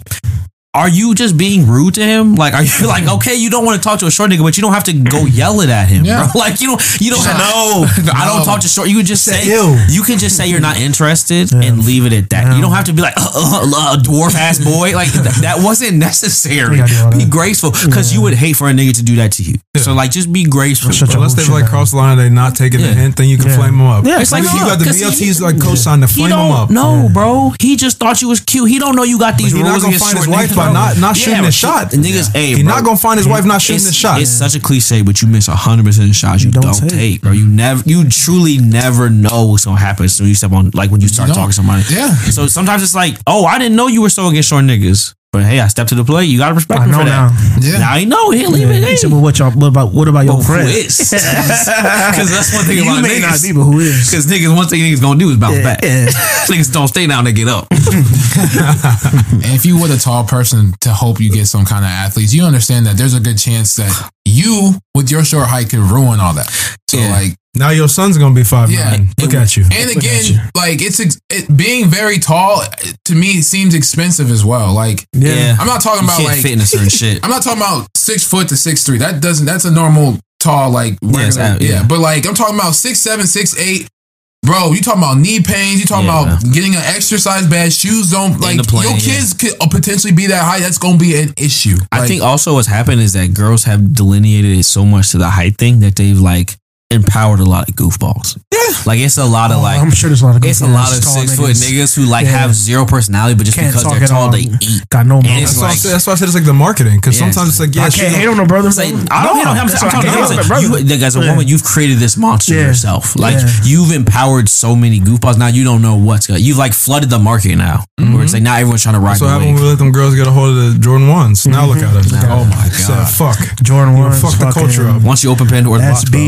are you just being rude to him? Like, are you like, okay, you don't want to talk to a short nigga, but you don't have to go yell it at him, Yeah. bro. Like, you don't, you don't have, No. no, I don't talk to short. You can just say, Ew. you can just say you're not interested and leave it at that. You don't have to be like, uh, uh, uh, dwarf ass boy. Like, th- that wasn't necessary. You gotta do all Be graceful because you would hate for a nigga to do that to you. So, like, just be graceful. Unless they've like crossed the line and they not taking the hint, then you can Yeah. flame them up. Yeah, It's like, you no, got the 'cause he- like co-sign to flame them up. no, bro. He just thought you was cute. He don't know you got these He rules. not gonna find his wife by not not shooting but his shot. Niggas, hey, He's bro. not gonna find his wife not shooting it's, the shot. It's such a cliche, but you miss hundred percent of shots you, don't don't, take. take. bro. You never, you truly never know what's gonna happen. So you step on, like when you start don't. talking to somebody. Yeah. So sometimes it's like, oh, I didn't know you were so against short niggas, but hey, I stepped to the plate. You gotta respect I me know for now. that. Yeah. Now you know he'll leave Yeah. it. He said, well, what y'all? What about what about your But who friend? is? Because that's one thing You about may not niggas. be, but who is? Because niggas, one thing niggas gonna do is bounce Yeah, back. yeah. niggas don't stay down; they get up. And if you were a tall person to hope you get some kind of athletes, you understand that there's a good chance that you, with your short height, could ruin all that. So Yeah. like, now your son's gonna be five Yeah. nine. Look at you. and again, like it's ex- it, being very tall to me seems expensive as well. Like, Yeah. I'm not talking You about like fitness in a certain shit. I'm not talking about six foot to six three. That doesn't. That's a normal tall, like Yes, regular, uh, yeah. yeah. But like I'm talking about six seven, six eight. Bro, you talking about knee pains? You talking Yeah. about getting an exercise bad? Shoes don't like the plane, your yeah. kids could potentially be that high. That's gonna be an issue. I Like, think also what's happened is that girls have delineated it so much to the height thing that they've like empowered a lot of goofballs. Yeah, like it's a lot of Oh, like I'm sure there's a lot of it's a lot of tall six foot niggas who like Yeah. have zero personality, but just Can't because they're tall, they eat. Got no And mouth. it's That's why, I like- said, that's why I said it's like the marketing because Yes. sometimes it's like yeah, I can't hate on no brother. It's like, bro. I don't hate on him. I'm, That's I'm why I talking can't about hate like, you, brother. like, as a Yeah. woman, you've created this monster Yeah. yourself. Like Yeah. you've empowered so many goofballs. Now you don't know what's going. You've like flooded the market now, where it's mm-hmm. like now everyone's trying to ride So the what happened when we let them girls get a hold of the Jordan ones. Now look at mm-hmm. us. Oh my god. fuck. Jordan ones, fuck the culture up. Once you open Pandora's box, bro,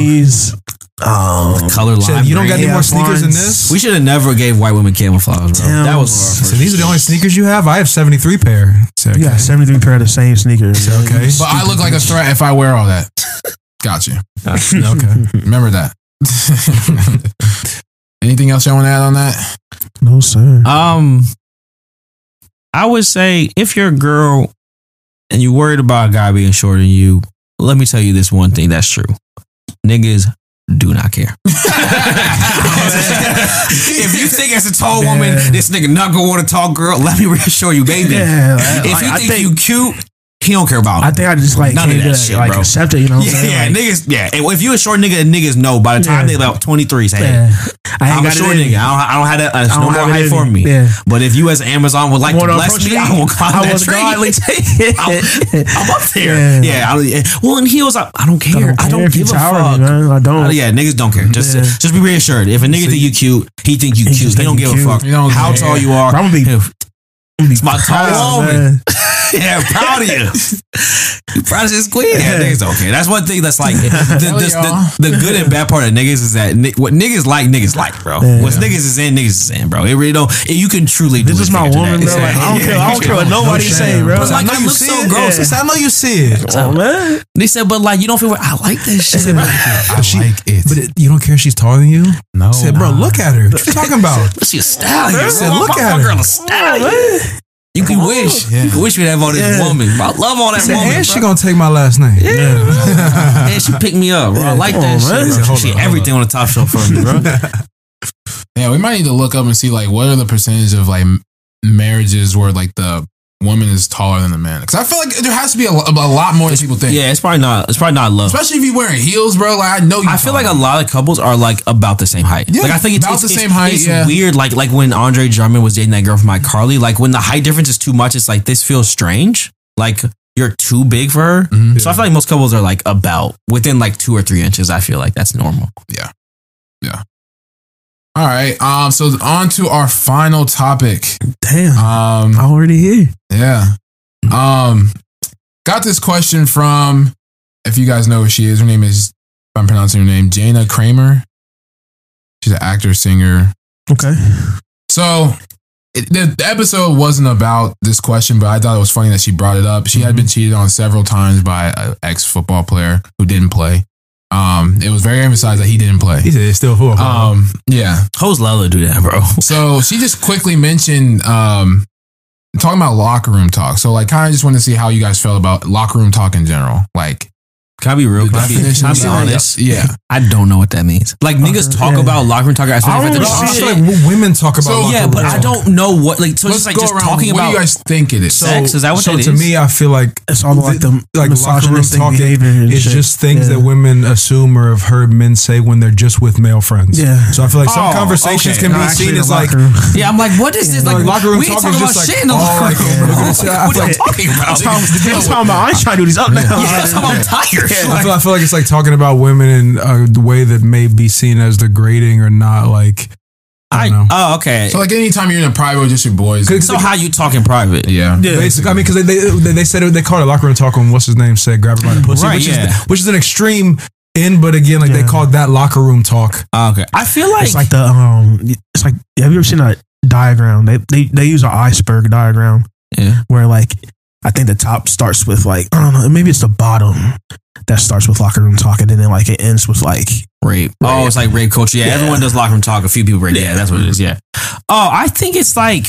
SBs. Um, color line. you don't got any more sneakers than this? We should have never gave white women camouflage, bro. That was So these are the only sneakers you have. I have seventy three pair. Said, you got 73 pair of the same sneakers. Okay. But I look like a threat if I wear all that. Got you. okay. Remember that. Anything else you want to add on that? No, sir. Um, I would say if you're a girl and you're worried about a guy being shorter than you, let me tell you this one thing that's true. Niggas do not care. if you think as a tall woman, Yeah. this nigga not gonna want a tall girl, let me reassure you, baby. Yeah, if you I think, think- you cute, he don't care about it. I think I just like None of that get, shit, like bro. accept it. You know what I'm yeah, saying? yeah, Like, niggas, yeah. And if you a short nigga, niggas know by the time Yeah. they about 23, say, hey, yeah. I ain't I'm a short it nigga. I don't, I don't have that. Uh, I no don't more have it height for me. me. Yeah. But if you as Amazon would like to Wanna bless me, me? I will climb I that was tree. godly. I'm, I'm up there. Yeah. Yeah. I don't, yeah. Well, in heels, I, I don't care. I don't, care if you give a fuck. me, man. I don't. Uh, yeah, niggas don't care. Just Yeah. just be reassured. If a nigga think you cute, he think you He cute. just He don't think give you a fuck cute. Don't how tall you are. I'm gonna be- It's my tall woman. Yeah, proud of you. you proud of this queen? Yeah, niggas don't. That's one thing that's like the, Hell the, the, the good and bad part of niggas is that ni- what niggas like, niggas like, bro. Yeah. What niggas is in, niggas is in, bro. It really don't. it- you can truly. This do is my woman, bro. Like, I don't care. I don't care what nobody shame. say, bro. But like, I know I you look see so it. gross. I said, I know you see it. Oh, man. They said, but like, you don't feel. I like this shit. I like it. But it, you don't care she's taller than you? No. Said, bro, look at her. What you talking about? She a stallion. Said, look at her. girl a stallion. You can wish. You can wish we'd have all this Yeah. woman. I love all that I said, woman. and she bro. gonna take my last name. Yeah. And she picked me up, bro. I like come that on, shit. bro. Hold She on, everything on the top shelf for me, bro. Yeah, we might need to look up and see like what are the percentage of like marriages where like the woman is taller than the man. Because I feel like there has to be a, a lot more than people think. yeah, it's probably not. It's probably not love. Especially if you're wearing heels, bro. Like I know you. I feel like a lot of couples are like about the same height. Yeah, like I think it's about it's, the it's- same height, It's yeah. weird. Like like when Andre Drummond was dating that girl from iCarly. Like when the height difference is too much, it's like this feels strange. Like you're too big for her. Mhm. So I feel like most couples are like about within like two or three inches. I feel like that's normal. All right. Um. So on to our final topic. Damn. Um. I'm already here. Yeah. Um. Got this question from. If you guys know who she is, her name is. If I'm pronouncing her name, Jana Kramer. She's an actor, singer. Okay. So it, the, the episode wasn't about this question, but I thought it was funny that she brought it up. She had been cheated on several times by an ex football player who didn't play. Um, it was very emphasized that he didn't play. He said it's still full. Um, yeah. Hoes love to do that, bro. So she just quickly mentioned um, talking about locker room talk. So like, kind of just want to see how you guys felt about locker room talk in general. Like, Can I be real? Can I be, definition can I be of- honest? Yeah. I don't know what that means. Like niggas talk yeah. about locker room talk as if I don't gym I see feel like w- women talk about. So- locker Yeah, room but I don't know what like. So Let's it's like go just around. talking what about What do you guys think it is? sex. Is that what so that to is? me, I feel like It's all like the like locker room misogynistic talk. and It's shit. just things Yeah. that women assume or have heard men say when they're just with male friends. Yeah. So I feel like some Oh, conversations okay. can No, be actually, seen as like. Yeah, I'm like, what is this? Like, Like, locker room we talk is talking about just like shit in the all locker like- room. Look at this, I What are you talking about? I'm talking about. I ain't trying to do these up now. Yeah, that's how I'm tired. I feel, I feel like it's like talking about women in a way that may be seen as degrading or not like. I I, don't know. oh, okay. So like, anytime you're in a private with just your boys. So how you talk in private? yeah. Basically, I mean, because they, they they said it, they called it locker room talk when what's his name said grab her by the pussy, Right, which yeah. is which is an extreme in, but again, like they called that locker room talk. Oh, okay. I feel like, It's like the um. It's like have you ever seen a diagram? They they they use an iceberg diagram yeah. where like I think the top starts with like I don't know maybe it's the bottom that starts with locker room talk and then like it ends with like rape. Oh, it's like rape culture. Yeah, everyone does locker room talk. A few people rape. Yeah, that's what it is. Yeah. Oh, I think it's like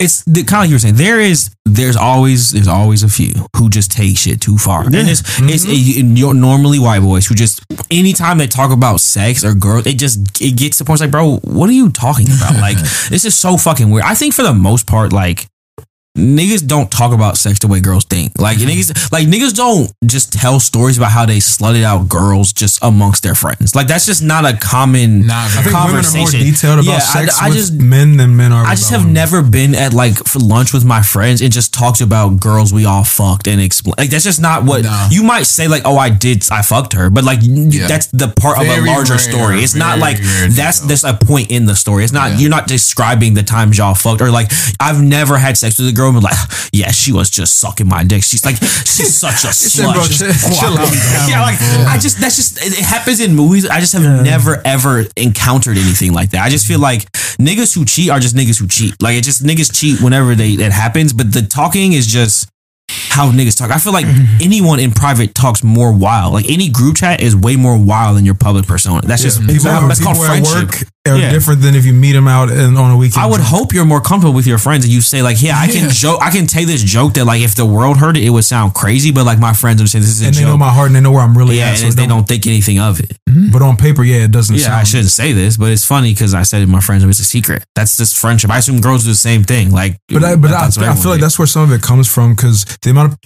it's the kind of like you were saying. There is, there's always, there's always a few who just take shit too far, and it's, it's Mm-hmm. it, you're normally white boys who just anytime they talk about sex or girls, it just it gets to the point it's like, bro, what are you talking about? like, this is so fucking weird. I think for the most part, like. Niggas don't talk about sex the way girls think. Like mm-hmm. niggas, like niggas don't just tell stories about how they slutted out girls just amongst their friends. Like that's just not a common Nah, I I think women are more conversation. detailed about Yeah, I- sex I with just- men than men are. I just have women. never been at like for lunch with my friends and just talked about girls we all fucked and explain. Like that's just not what No. you might say. Like, oh, I did, I fucked her, but like Yeah. that's the part of a larger rare, story. It's not like that's there's a point in the story. It's not Yeah. you're not describing the times y'all fucked or like I've never had sex with a girl and like, yeah, she was just sucking my dick. She's like, she's such a slut. bro, She's- chill- chill out. yeah, like I just that's just it, it happens in movies. I just have never ever encountered anything like that. I just feel like niggas who cheat are just niggas who cheat. Like it just niggas cheat whenever they it happens. But the talking is just how niggas talk. I feel like anyone in private talks more wild. Like any group chat is way more wild than your public persona. That's just People, that's people called friendship. work are Yeah. different than if you meet them out and on a weekend. I would hope you're more comfortable with your friends and you say like, yeah, I can joke, I can take this joke that like if the world heard it, it would sound crazy, but like my friends say this is a and they know my heart and they know where I'm really yeah, at. So they don't, don't think anything of it. Mm-hmm. But on paper, yeah, it doesn't. Yeah, sound, I shouldn't say this, but it's funny because I said it to my friends. It's a secret. That's just friendship. I assume girls do the same thing. Like, But I, but I, I feel like that's where some of it comes from because the amount of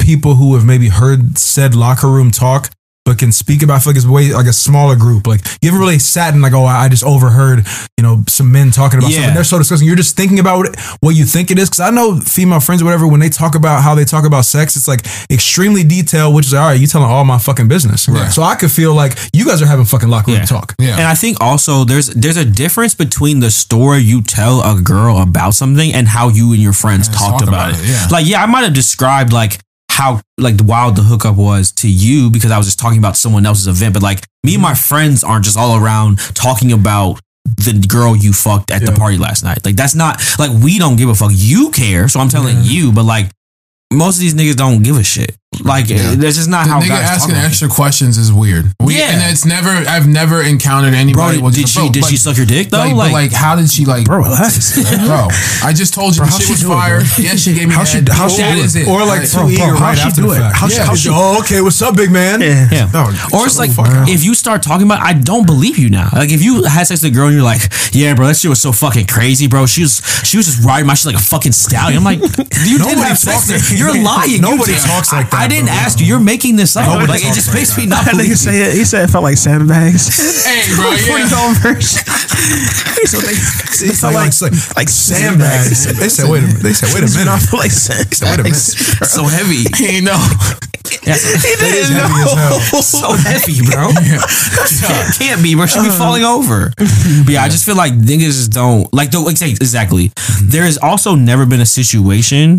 people who have maybe heard said locker room talk but can speak about. I feel like it's way like a smaller group. Like you ever really sat and like, oh, I just overheard, you know, some men talking about Yeah. something. They're so disgusting. You're just thinking about what, what you think it is. Because I know female friends or whatever when they talk about how they talk about sex, it's like extremely detailed. Which is all right. You telling all my fucking business. Right. So I could feel like you guys are having fucking locker room Yeah. talk. Yeah. And I think also there's there's a difference between the story you tell a girl about something and how you and your friends Yeah, talked talk about, about it. it, yeah. Like, yeah, I might have described like how like wild the hookup was to you because I was just talking about someone else's event, but like me and my friends aren't just all around talking about the girl you fucked at the party last night. Like that's not like we don't give a fuck. You care, so I'm telling you, but like most of these niggas don't give a shit. Like Yeah. that's just not the how nigga guys talk asking about it. extra questions is weird. We, Yeah. and it's never. I've never encountered anybody. Bro, did she bro, did like- she suck your dick though? Like, but like, how did she like? Bro, relax. Bro, I just told you Bro, the shit she was do it, Yeah, she gave me How that. she- how she that do it. Or like too bro, eager how right she after do the it? fact. How she- how she- oh, okay, what's up, big man? Yeah. Yeah. Or it's like the fuck up. if you start talking about, I don't believe you now. Like if you had sex with a girl and you're like, yeah, bro, that shit was so fucking crazy, bro. She was she was just riding my shit like a fucking stallion. I'm like, you didn't Nobody have sex. talks with her. You're lying. Nobody talks like I, I didn't bro. ask you. You're making this up. Nobody like it just makes me not That believe nigga you. say it. He said it felt like sandbags. Hey, bro, For his yeah. own version. He said they, they felt like, like, like, like sandbags. sandbags. They said, wait a minute. They said, wait a minute. not feel like sandbags. Wait a minute. so heavy. He know. He didn't heavy as hell. so heavy, bro. can't, can't be, bro. Should be uh-huh. falling over. But yeah, I just feel like niggas just don't like the like, exactly. There has also never been a situation.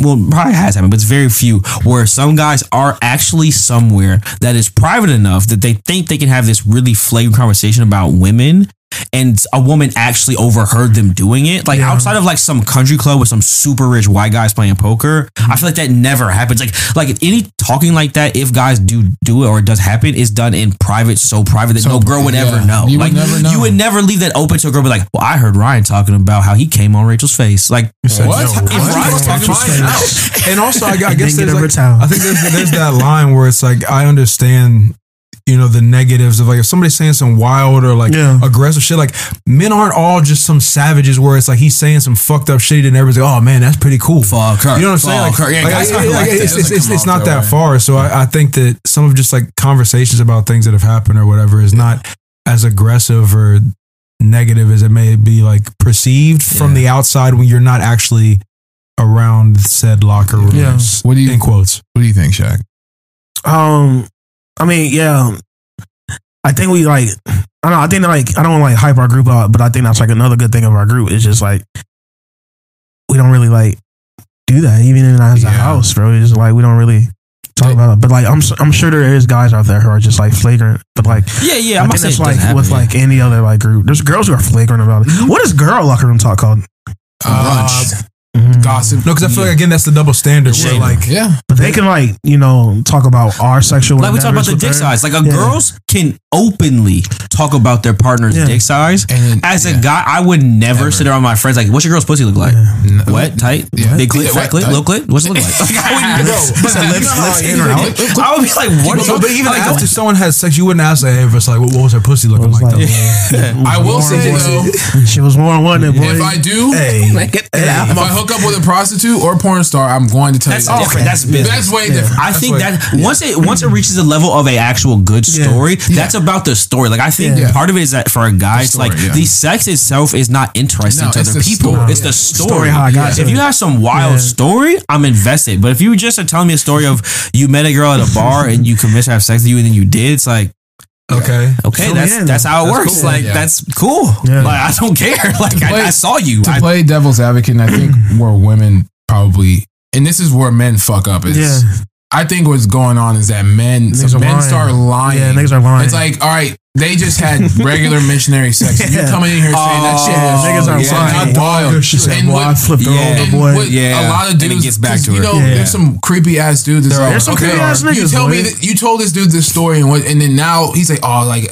Well, probably has happened, but it's very few where some guys are actually somewhere that is private enough that they think they can have this really flagrant conversation about women, and a woman actually overheard them doing it. Like outside of like some country club with some super rich white guys playing poker, I mm-hmm. feel like that never happens. Like like any talking like that, if guys do do it or it does happen, is done in private, so private that no girl would yeah. ever know. You would like never know. you would never leave that open to a girl. Be like, well, I heard Ryan talking about how he came on Rachel's face. Like What? If Ryan was talking about And also, I, I guess there's like. I think there's, there's that line where it's like I understand, you know, the negatives of like if somebody's saying some wild or like Yeah. aggressive shit. Like men aren't all just some savages where it's like he's saying some fucked up shit and everybody's like, oh man, that's pretty cool. Fuck her. You know what I'm saying? Like, her. Yeah, like, guys I- like, like it's, it's, doesn't it's, it's not that that way. far. So I, I think that some of just like conversations about things that have happened or whatever is not as aggressive or negative as it may be like perceived from the outside when you're not actually around said locker rooms. Yeah. What do you In quotes. What do you think, Shaq? Um, I mean, yeah. I think we like. I don't know. I think like I don't like hype our group out, but I think that's like another good thing of our group. It's just like we don't really like do that even in as a house, bro. It's just like we don't really talk about it. But like I'm s- I'm sure there is guys out there who are just like flagrant. But like yeah, yeah. I I'm think not saying it's like doesn't with happen, like any other like group. There's girls who are flagrant about it. Mm-hmm. What is girl locker room talk called? Lunch, Mhm. gossip. No, because I feel like again that's the double standard. Where like yeah. But they can like you know talk about our sexual. like we talk about the dick her. size. Like a Yeah. girls can openly talk about their partner's Yeah. dick size. And- As a guy, I would never, sit around my friends like, "What's your girl's pussy look like? Wet, tight, Yeah. big clit, fat clit, low clit? What's it look like?" Like, I wouldn't, Bro, but lips- lips in or out? I would be like, "What?" But, but even like, after someone has sex, you wouldn't ask like, hey, if it's like, what, what was her pussy looking like? like- though? I will say though, She was more than one, then, boy. if I do, Hey, if I hook up with a prostitute or porn star, I'm going to tell That's you that. different. That's business. That's way different. I think what- that once it once it reaches the level of a actual good story, that's about the story. Like I think Yeah. part of it is that for a guy, it's like yeah. the sex itself is not interesting No, to other the people. story. It's the Story story. how I got to if you have some wild Yeah. story, I'm invested. But if you just are telling me a story of you met a girl at a bar and you convinced her to have sex with you and then you did, it's like okay. okay, Fill me that's in. that's how it That's works. cool. Like Yeah. that's cool. Yeah. Like I don't care. Like play- I, I saw you. to I, play devil's advocate, and I think where women probably, and this is where men fuck up. Is Yeah. I think what's going on is that men, Niggas some are men lying. start lying. Yeah, niggas are lying. It's like, all right, they just had regular missionary sex. And You Yeah. coming in here saying that shit? Oh, yeah, is- niggas are yeah, lying. not wild. Good shit. And Boy, I flipped her Yeah. over, boy. what Yeah. a lot of And it dudes gets back 'cause, to you know Yeah. there's some creepy ass dudes. That's There are like, some okay, creepy ass niggas. you niggas, told me that you told this dude this story and what, and then now he's like, oh, like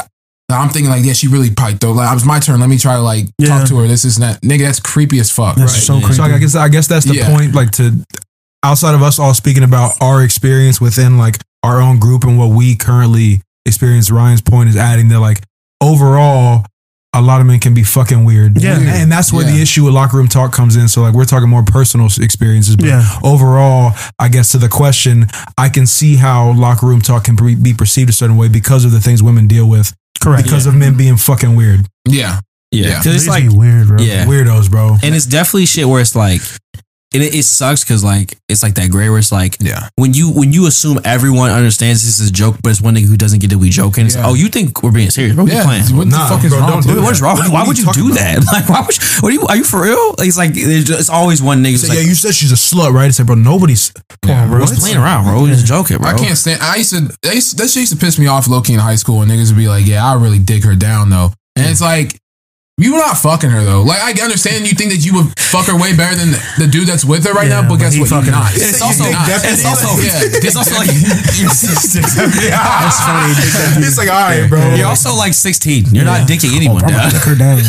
I'm thinking like, yeah, she really piped though. Like it was my turn. Let me try to like Yeah. talk to her. This is not nigga. That's creepy as fuck. That's right? so creepy. So I guess I guess that's the Yeah. point. Like to outside of us all speaking about our experience within like our own group and what we currently experience. Ryan's point is adding that like overall. A lot of men can be fucking weird. Yeah. And, and that's where the issue with locker room talk comes in. So, like, we're talking more personal experiences. But Yeah. overall, I guess to the question, I can see how locker room talk can be be perceived a certain way because of the things women deal with, Correct. because of men being fucking weird. Yeah. yeah, Yeah. because it's like weird, bro. Yeah. Weirdos, bro. and it's definitely shit where it's like and it, it sucks because like it's like that gray where it's like Yeah. when you when you assume everyone understands this is a joke but it's one nigga who doesn't get that we joking it's Yeah. like, oh you think we're being serious bro we Yeah. playing What Nah, the fuck is bro, wrong? don't with you? What's wrong? What- Why what would you you do talking that? Like, why would you, what are you? Are you for real? It's like just- it's always one nigga. who's So, like, yeah, you said she's a slut, right? It's like, bro, nobody's. Come on, bro. bro, it's playing around, bro. He's joking, bro. I can't stand. I used to. That used, that shit used to piss me off low key in high school and niggas would be like, "Yeah, I really dig her down though," and it's like. You were not fucking her though. Like I understand you think that you would fuck her way better than the, the dude that's with her right Yeah, now, but but guess what? You're fucking not. her. It's also, not. it's also, yeah. it's also like That's funny. It's like, all right, bro. you're also like 16. You're not dicking anyone I'm down. her down.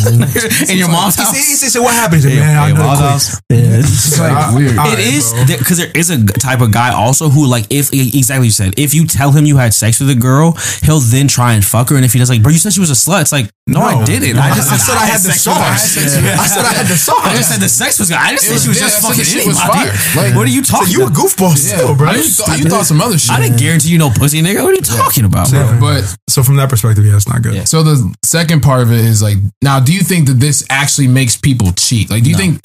In your mom's house. said, he said, what happens? He man, Yeah, I know mom's house. Yeah, it's It's like weird. It is because there is a type of guy also who like if exactly you said if you tell him you had sex with a girl he'll then try and fuck her and if he does like bro you said she was a slut it's like no, I didn't I just I said I had the sex with her. sauce. I said- I said I had the sauce. I just said the sex was good I didn't say was- she was yeah, just I fucking shit was anybody. Like- what are you talking You a about goofball still, bro. You thought, you thought some other shit. I didn't guarantee you no pussy nigga what are you talking about bro But So from that perspective, yeah, it's not good. so the second part of it is like, now, do you think that this actually makes people cheat? Like, do you think?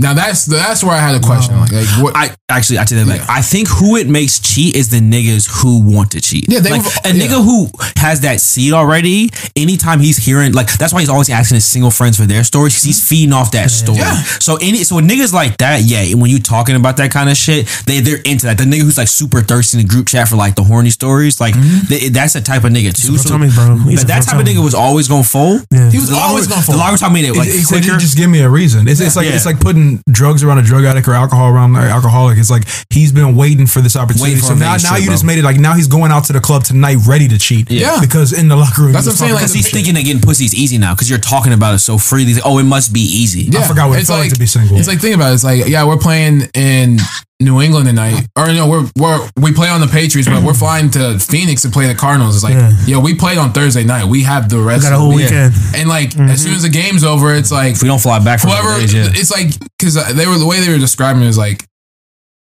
Now that's that's where I had a question. Like, like what? I actually I take that back. Yeah. I think who it makes cheat is the niggas who want to cheat. Yeah, they like were- a yeah. nigga who has that seed already. Anytime he's hearing like that's why he's always asking his single friends for their stories. 'cause He's feeding off that story. Yeah. So any so niggas like that, yeah. When you talking about that kind of shit, they they're into that. The nigga who's like super thirsty in the group chat for like the horny stories, like they, that's the type of nigga too. So tell me, bro. But that bro, type of nigga was always gonna fold. Yeah. He was The always longer- gonna fold. The longer talking about it, like It's, it's like quicker. you just give me a reason. It's, it's like Yeah. it's like putting drugs around a drug addict or alcohol around an alcoholic. It's like he's been waiting for this opportunity. Waiting for so now, now shit, you bro. just made it like now he's going out to the club tonight ready to cheat. Yeah. because in the locker room, That's what I'm saying, because like, he's thinking that getting pussy is easy now because you're talking about it so freely. Like, oh, it must be easy. Yeah. I forgot what it it's felt like to be single. It's like think about it. It's like yeah, we're playing in New England tonight, or no, we're we're we play on the Patriots, but we're flying to Phoenix to play the Cardinals. It's like Yeah. yo, we played on Thursday night. We have the rest got a of the whole week. weekend. Mm-hmm. and like as soon as the game's over, it's like If we don't fly back from whoever. days, yeah. It's like because they were the way they were describing it is like.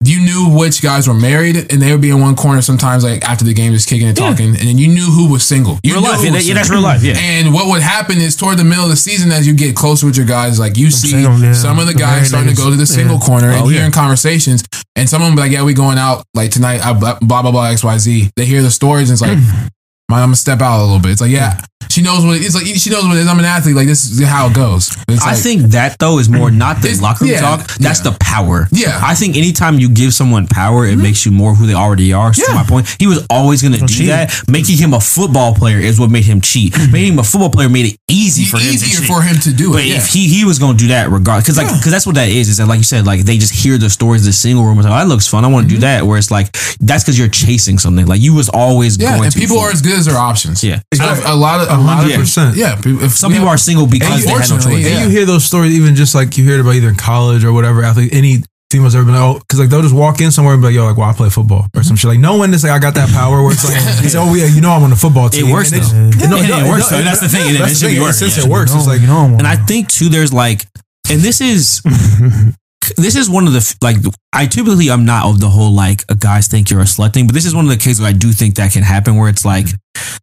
You knew which guys were married, and they would be in one corner sometimes, like after the game, just kicking and talking, and then you knew who was single. You real life, yeah, that- yeah, that's real life, yeah. And what would happen is toward the middle of the season, as you get closer with your guys, like you see single, some of the guys starting to go to the single corner and Oh, yeah. hearing conversations, and some of them be like, "Yeah, we going out like tonight." I, blah blah blah X Y Z. They hear the stories and it's like, "Man, I'm gonna step out a little bit." It's like, yeah, she knows what it's like. She knows what it is. I'm an athlete. Like this is how it goes. It's I like- think that though is more not the locker room yeah, talk. That's yeah. the power. Yeah. I think anytime you give someone power, it mm-hmm. makes you more who they already are. So to Yeah. my point, he was always going to do cheat. that. Making him a football player is what made him cheat. Mm-hmm. Making him a football player made it easy for him. to easier cheat. for him to do But it. Yeah. if he he was gonna do that regardless, because like because that's what that is. Is that like you said, like they just hear the stories, of the single room, and like, oh, that looks fun. I want to do mm-hmm. that. Where it's like that's because you're chasing something. Like you was always yeah, going and to people for- are as good as their options. Yeah. So if a lot of a lot of- 100%. Yeah, if Some people have- are single because they had no choice. yeah. And you hear those stories, even just like you hear it about either in college or whatever athlete, any females ever been like, oh, because like they'll just walk in somewhere and be like, yo, like, well, I play football or some shit. Like, no one is like, I got that power where it's like, it's, oh, yeah, you know, I'm on the football It team. works though. it's- Yeah, no, it no, works though. That's the thing. It- That's it should be thing. working, Since yeah. it works, it's like, you know, And I think too, there's like, and this is, this is one of the like. I typically I'm not of the whole like a guys think you're a slut thing, but this is one of the cases where I do think that can happen where it's like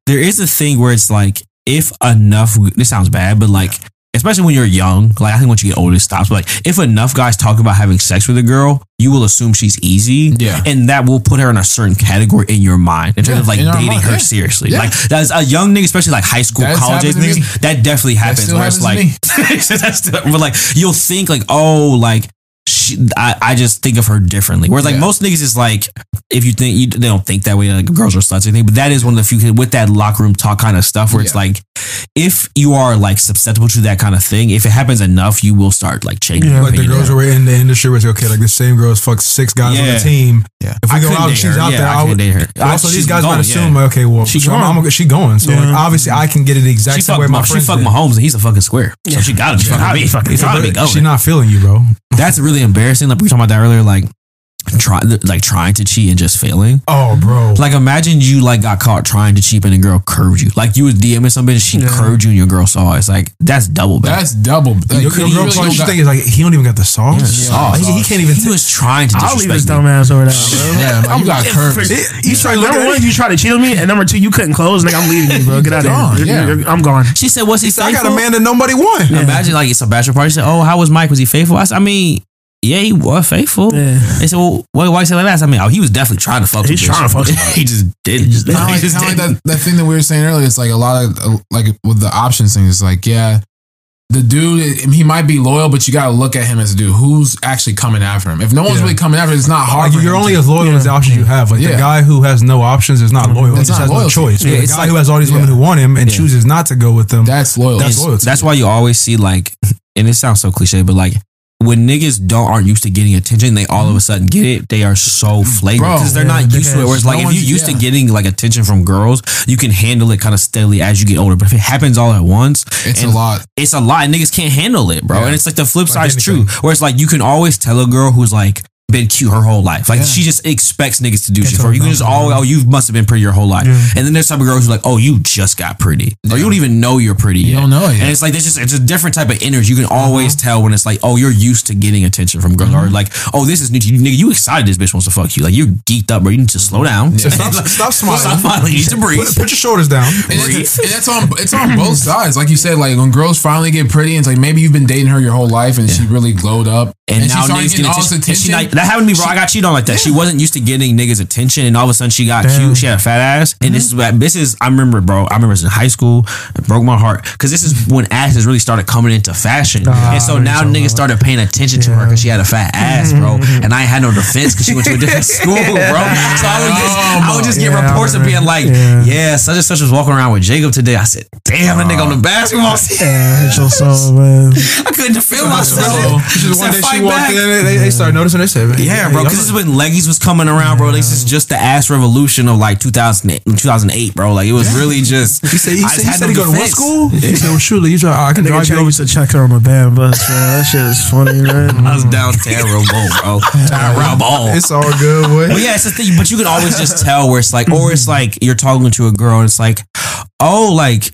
there is a thing where it's like if enough. This sounds bad, but like. Especially when you're young, like I think once you get older, it stops. But like, if enough guys talk about having sex with a girl, you will assume she's easy, Yeah. and that will put her in a certain category in your mind in terms Yeah, of like dating mind, her yeah. seriously. Yeah. Like that's a young nigga, especially like high school, That's college niggas. That definitely happens. still where it's happens to like, that's still, but like you'll think like, oh, like she, I, I just think of her differently. Whereas like Yeah. most niggas is like, if you think you, they don't think that way, like girls are sluts or anything. But that is one of the few with that locker room talk kind of stuff where it's like, if you are like susceptible to that kind of thing, if it happens enough, you will start like changing. Yeah. like the girls who were in the industry was okay, like the same girls fuck six guys on the team. Yeah. If we I go out, she's her. out Yeah, there. I I would- date her. Also, these guys might assume, yeah. okay, well, She I'm, going. I'm, she going. So like, obviously, I can get it the exact She same fucked, way my she friends fucked. Mahomes and he's a fucking square. So she got to be fucking me. Fucking, gotta be going. She's not feeling you, bro. That's really embarrassing. Like we were talking about that earlier. Like try, like trying to cheat and just failing. Oh, bro. Like imagine you like got caught trying to cheat and a girl curved you. Like you was DMing somebody, she curved you and your girl saw it. It's like that's double bad. That's double. Like, Your, your girl really probably don't got- think is like he don't even got the sauce. Sauce. He, he can't even. He was trying to I'll leave this disrespect me. dumbass over there, bro. Yeah, man, you got curves. You try to number one, it. you try to cheat on me, and number two, you couldn't close. Like I'm leaving you, bro. Get out of here. You're- yeah. you're- I'm gone. She said, "Was he I got a man that nobody won. Imagine like it's a bachelor party. She said, "Oh, how was Mike? Was he faithful?" I said, "I mean." Yeah, he was faithful. Yeah. They said, "Well, why, why you say like that?" I mean, oh, he was definitely trying to fuck. He's some bitch. trying to fuck he just did. He just, kind of like, he just kinda like that, that thing that we were saying earlier. It's like a lot of uh, like with the options thing. It's like yeah, the dude he might be loyal, but you got to look at him as a dude who's actually coming after him. If no one's Yeah. really coming after, him, it's not hard. Like, for you're him only to- as loyal as the options you have. Like the guy who has no options is not loyal. He just not has no choice. Yeah, the guy like- who has all these women who want him and Yeah. chooses not to go with them. that's loyalty. That's loyalty. That's why you always see like, and it sounds so cliche, but like when niggas don't aren't used to getting attention, they all of a sudden get it. They are so flagrant because they're yeah, not used to it. Whereas no like if you're used to getting like attention from girls, you can handle it kind of steadily as you get older. But if it happens all at once, it's a lot. it's a lot. Niggas can't handle it, bro. Yeah. And it's like the flip Like side's true, where it's like you can always tell a girl who's like been cute her whole life. Like Yeah. she just expects niggas to do That's shit for her. You can just all- oh, you must have been pretty your whole life. Yeah. And then there's type of girls who's like, oh, you just got pretty, or you don't even know you're pretty. You yet. don't know it And it's like it's just it's a different type of energy. You can always uh-huh. tell when it's like, oh, you're used to getting attention from girls, or uh-huh. like, oh, this is new. to you. Nigga, you excited this bitch wants to fuck you. Like you're geeked up, bro. You need to slow down. So stop, stop smiling. Stop smiling. You need to breathe. Put, put your shoulders down. And it's, and it's on it's on both sides. Like you said, like when girls finally get pretty, and it's like maybe you've been dating her your whole life, and she really glowed up, And, she now started niggas getting get all this attention. And not- that happened to me, bro. I got cheated on like that. She wasn't used to getting niggas' attention, and all of a sudden she got Damn. cute. She had a fat ass, and this is what this is. I remember, bro. I remember it was in high school. It broke my heart because this is when asses really started coming into fashion, and so now so niggas much. started paying attention to her because she had a fat ass, bro. And I had no defense because she went to a different school, bro. So I would just, I would just get Yeah, reports of being like, Yeah. yeah, such and such was walking around with Jacob today. I said, damn, that nigga on the basketball team. Yeah, it's your soul, man. I couldn't defend myself. Just Said, one day she walked back." in, they, they started noticing. They said, Yeah, bro. Because this is when leggies was coming around, bro. This is just the ass revolution of like 2008, 2008 bro. Like it was really just. He said, he I said, just he had said no he go to what defense. school? He said, well, surely you try, I can drive you over to check her on the band bus, man. That shit is funny, man. I was down terrible, bro. Terrible. It's all good, boy. But yeah, it's the thing. But you can always just tell where it's like, or it's like you're talking to a girl and it's like, oh, like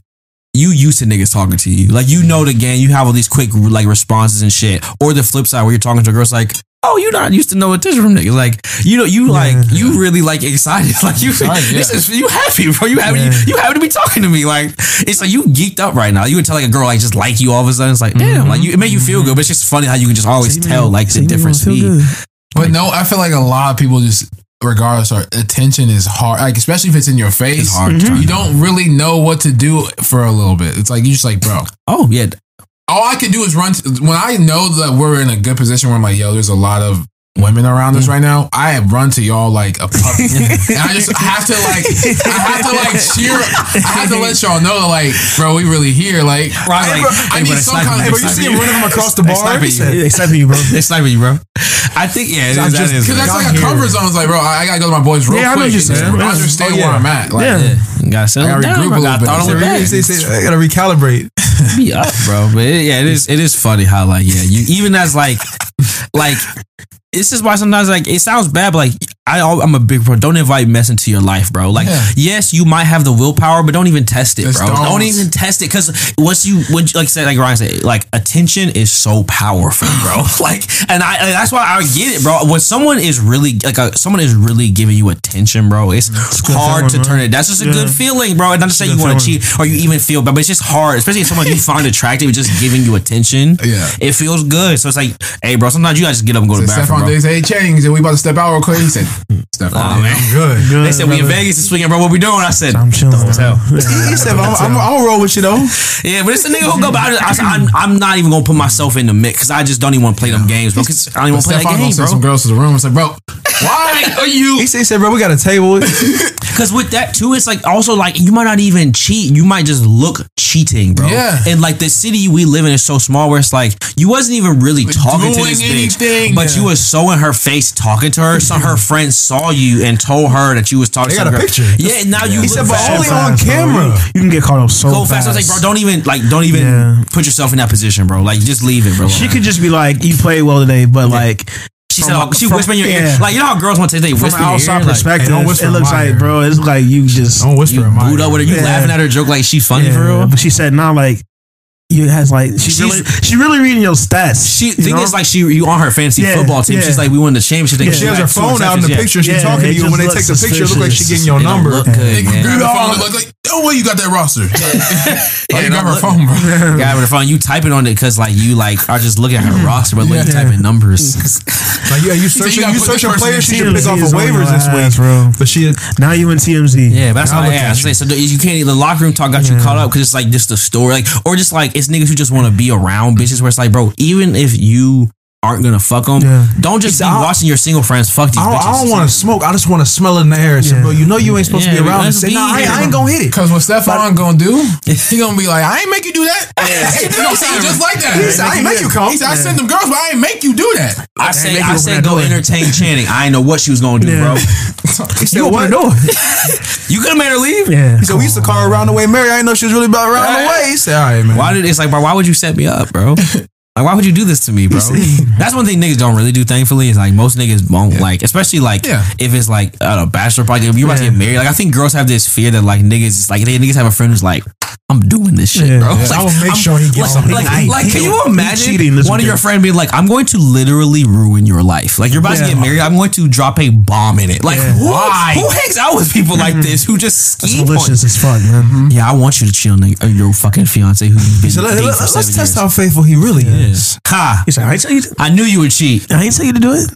you used to niggas talking to you. Like you know the game. You have all these quick like responses and shit. Or the flip side where you're talking to a girl, it's like. Oh, you're not used to no attention from niggas. Like, you know, you like, you really like excited. Like, you, Excited, yeah. this is, you happy, bro. You happy, Yeah. you, you happy to be talking to me. Like, it's like you geeked up right now. You would tell like a girl, like, just like you all of a sudden. It's like, damn, mm-hmm. like, you, it made you feel mm-hmm. good. But it's just funny how you can just always See, tell, man. like, the man, different feel speed. good. But no, I feel like a lot of people just, regardless, are attention is hard. Like especially if it's in your face, It's hard to mm-hmm. turn You don't really know what to do for a little bit. It's like you just like, bro. Oh, yeah. All I can do is run. To, when I know that we're in a good position where I'm like, yo, there's a lot of women around us mm. right now. I have run to y'all like a puppy, and I just have to like, I have to like cheer. I have to let y'all know, like, bro, we really here. Like, Right, I, like, I hey, need some kind of. hey, Hey, but you see him running from across the They bar? sniping He you. said, They sniping you, bro. They sniping you, bro. I think yeah, I that just- is Because uh, that's Got like a comfort zone. It's like, bro, I, I gotta go to my boys real Yeah, I know you're saying. I understand Oh, where I'm at. Like, Yeah. Gotta settle I gotta regroup bro. a Gotta little throttle bit. it back. They say- I gotta recalibrate. be up, bro. But it, yeah, it is. It is funny how like yeah, you even as like like this is why sometimes like it sounds bad, but like I I'm a big pro. Don't invite mess into your life, bro. Like Yeah. yes, you might have the willpower, but don't even test it, Just bro. don't. Don't. even test it because once you when like said like Ryan said like attention is so powerful, bro. like and I and that's why I get it, bro. When someone is really like a, someone is really giving you attention, bro, it's good hard to turn it. That's just a Yeah. good feeling, bro. And not to say you want to cheat or you even feel bad, but it's just hard, especially if someone you find attractive is just giving you attention. Yeah. It feels good. So it's like, hey, bro, sometimes you gotta just get up and go to the bathroom, Stefon. Diggs, hey, change. And we about to step out real quick. He said, Stefon. Oh, man. Good. Good, They said we in. Vegas this weekend, bro. What we doing? I said, I'm chilling. Don't tell. He said, I'm, I'm, I'm gonna roll with you though. Yeah, but it's a nigga who go about it. I, I'm, I'm not even gonna put myself in the mix because I just don't even want to play them games, bro. Because I don't even want to play Stefon that gonna game, send bro. some girls to the room. It's like, bro, why are you? He said, he said, bro, we got a table. Because with that too, it's like also like you might not even cheat. You might just look cheating, bro. Yeah. And like the city we live in is so small where it's like you wasn't even really talking to doing this bitch, anything. but you was so in her face talking to her. Some her friends saw you and told her that you was talking. They to got some a girl. picture. Yeah. Now you He look said, but bad. only So on fast, bro. camera. You, you can get caught up so Go fast. I was like, bro, don't even like, don't even Yeah. put yourself in that position, bro. Like, just leave it, bro. She could just be like, "You played well today," but like She from said, oh, she from- whispered in your ear. Like, you know how girls want to say they from whisper an in your outside ear? Like, perspective, Hey, don't whisper it looks like, ear. bro, it's like you just Don't whisper you in my booed ear. up with her. You Yeah. laughing at her joke like she's funny Yeah, for real. But she said, "Not like you has like she's, She's- really she really reading your stats." She you thing know? is like she you on her fantasy Yeah, football team. yeah. She's like we won the championship. They Yeah. She has her phone out in the yeah. picture. She's Yeah, talking to it you. When they take the picture, it look like she getting your It don't number. look good, They man. grab the look like, no way you got that roster. oh, you got her phone, bro. You got her phone you typing on it because like you like are just looking at her roster, but like you Yeah. typing numbers. Like, yeah, you said you searching, gotta you searching players she should pick off is of on waivers this ass, week. bro. But she, now you in TMZ. Yeah, but that's Now why look I say you. so. You can't the locker room talk got you caught up because it's like just the story, like or just like it's niggas who just want to be around bitches. Where it's like, bro, even if you aren't gonna fuck them, Yeah. don't just be watching your single friends fuck these I don't, bitches. I don't want to smoke. I just want to smell it in the air. So, Yeah. bro, you know you ain't supposed Yeah, to be around. And let's say, nah, I, ain't- I ain't gonna hit it. Because what Stefon gonna do, he gonna be like, I ain't make you do that. he gonna say it just like that. He said, I ain't make you come. He said, I sent them girls, but I ain't make you do that. I say, make I you open said, that go door. entertain Channing. I didn't know what she was gonna do, Yeah. bro. He said, You open what? the door. You could have made her leave. Yeah. He said, we used to call her around the way Mary. I didn't know she was really about around the way. He said, all right, man. Why did it's like, bro? Why would you set me up, bro? Like, why would you do this to me, bro? That's one thing niggas don't really do. Thankfully, is like most niggas won't like, especially like Yeah. if it's like a bachelor party. If you're about to get married, like I think girls have this fear that like niggas, like they niggas have a friend who's like, I'm doing this shit, Yeah. bro. Yeah. Like, I will make I'm- sure he gets like, something like, like, can you imagine cheating one of your weekend. friend being like, I'm going to literally ruin your life. Like you're about to get married, I'm going to drop a bomb in it. Like Yeah. Why? who hangs out with people like mm-hmm. this who just That's scheme on malicious as fuck, man. Mm-hmm. Yeah, I want you to chill, nigga. Your fucking fiance who you've been So let, dating let, for us test years. how faithful he really is. Ha! He said, "I tell you. To, I knew you would cheat. I ain't tell you to do it.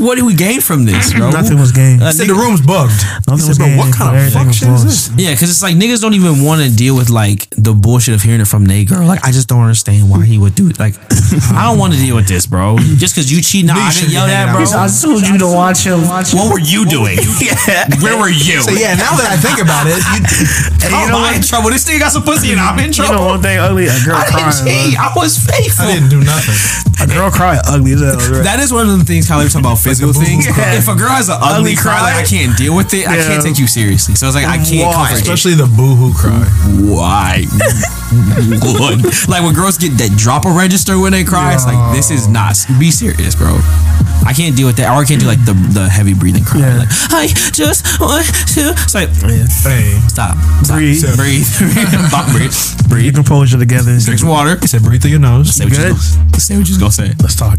What do we gain from this, bro? Nothing was gained. Uh, said the room's bugged. Nothing He was gained. what kind of shit is this? Yeah, because it's like niggas don't even want to deal with like the bullshit of hearing it from Nate girl. Like I just don't understand why he would do it. Like I don't want to deal with this, bro. Just because you cheat, nah, I didn't yell at, bro. I told you to watch him. Watch What were you doing? yeah. Where were you? So yeah, now that I think about it, you, you you know I'm in trouble. This nigga got some pussy and I'm in You trouble. know one thing ugly, a girl I didn't cheat. I was faithful. I didn't do nothing. A girl cry ugly as hell. That is one of the things Kylie was talking about physical things. cry. If a girl has an ugly, Ugly cry, like? I can't deal with it. I can't take you seriously. So it's like I can't Why? comfort. Especially the boohoo cry. Why? Like when girls get that drop a register when they cry, it's like this is not. Be serious, bro. I can't deal with that. Or I can't do like the the heavy breathing cry. Yeah. Like I just want to. It's like Hey, stop, stop. Breathe. breathe, Bop, breathe, Get breathe. composure together. Drink some water. he said, breathe through your nose. Say what you gonna, say what you was gonna say. Let's talk.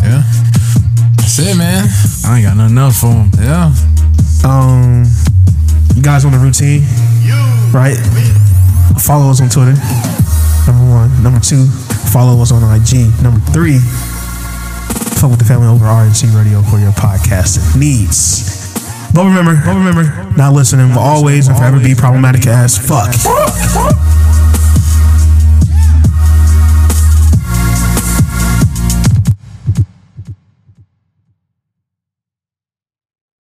Yeah. That's it, man. I ain't got nothing else for him. Yeah. Um, you guys on the routine, right? Follow us on Twitter. Number one. Number two, follow us on IG. Number three, fuck with the family over RNC Radio for your podcasting needs. But remember, but remember, not listening will always and forever be problematic as fuck.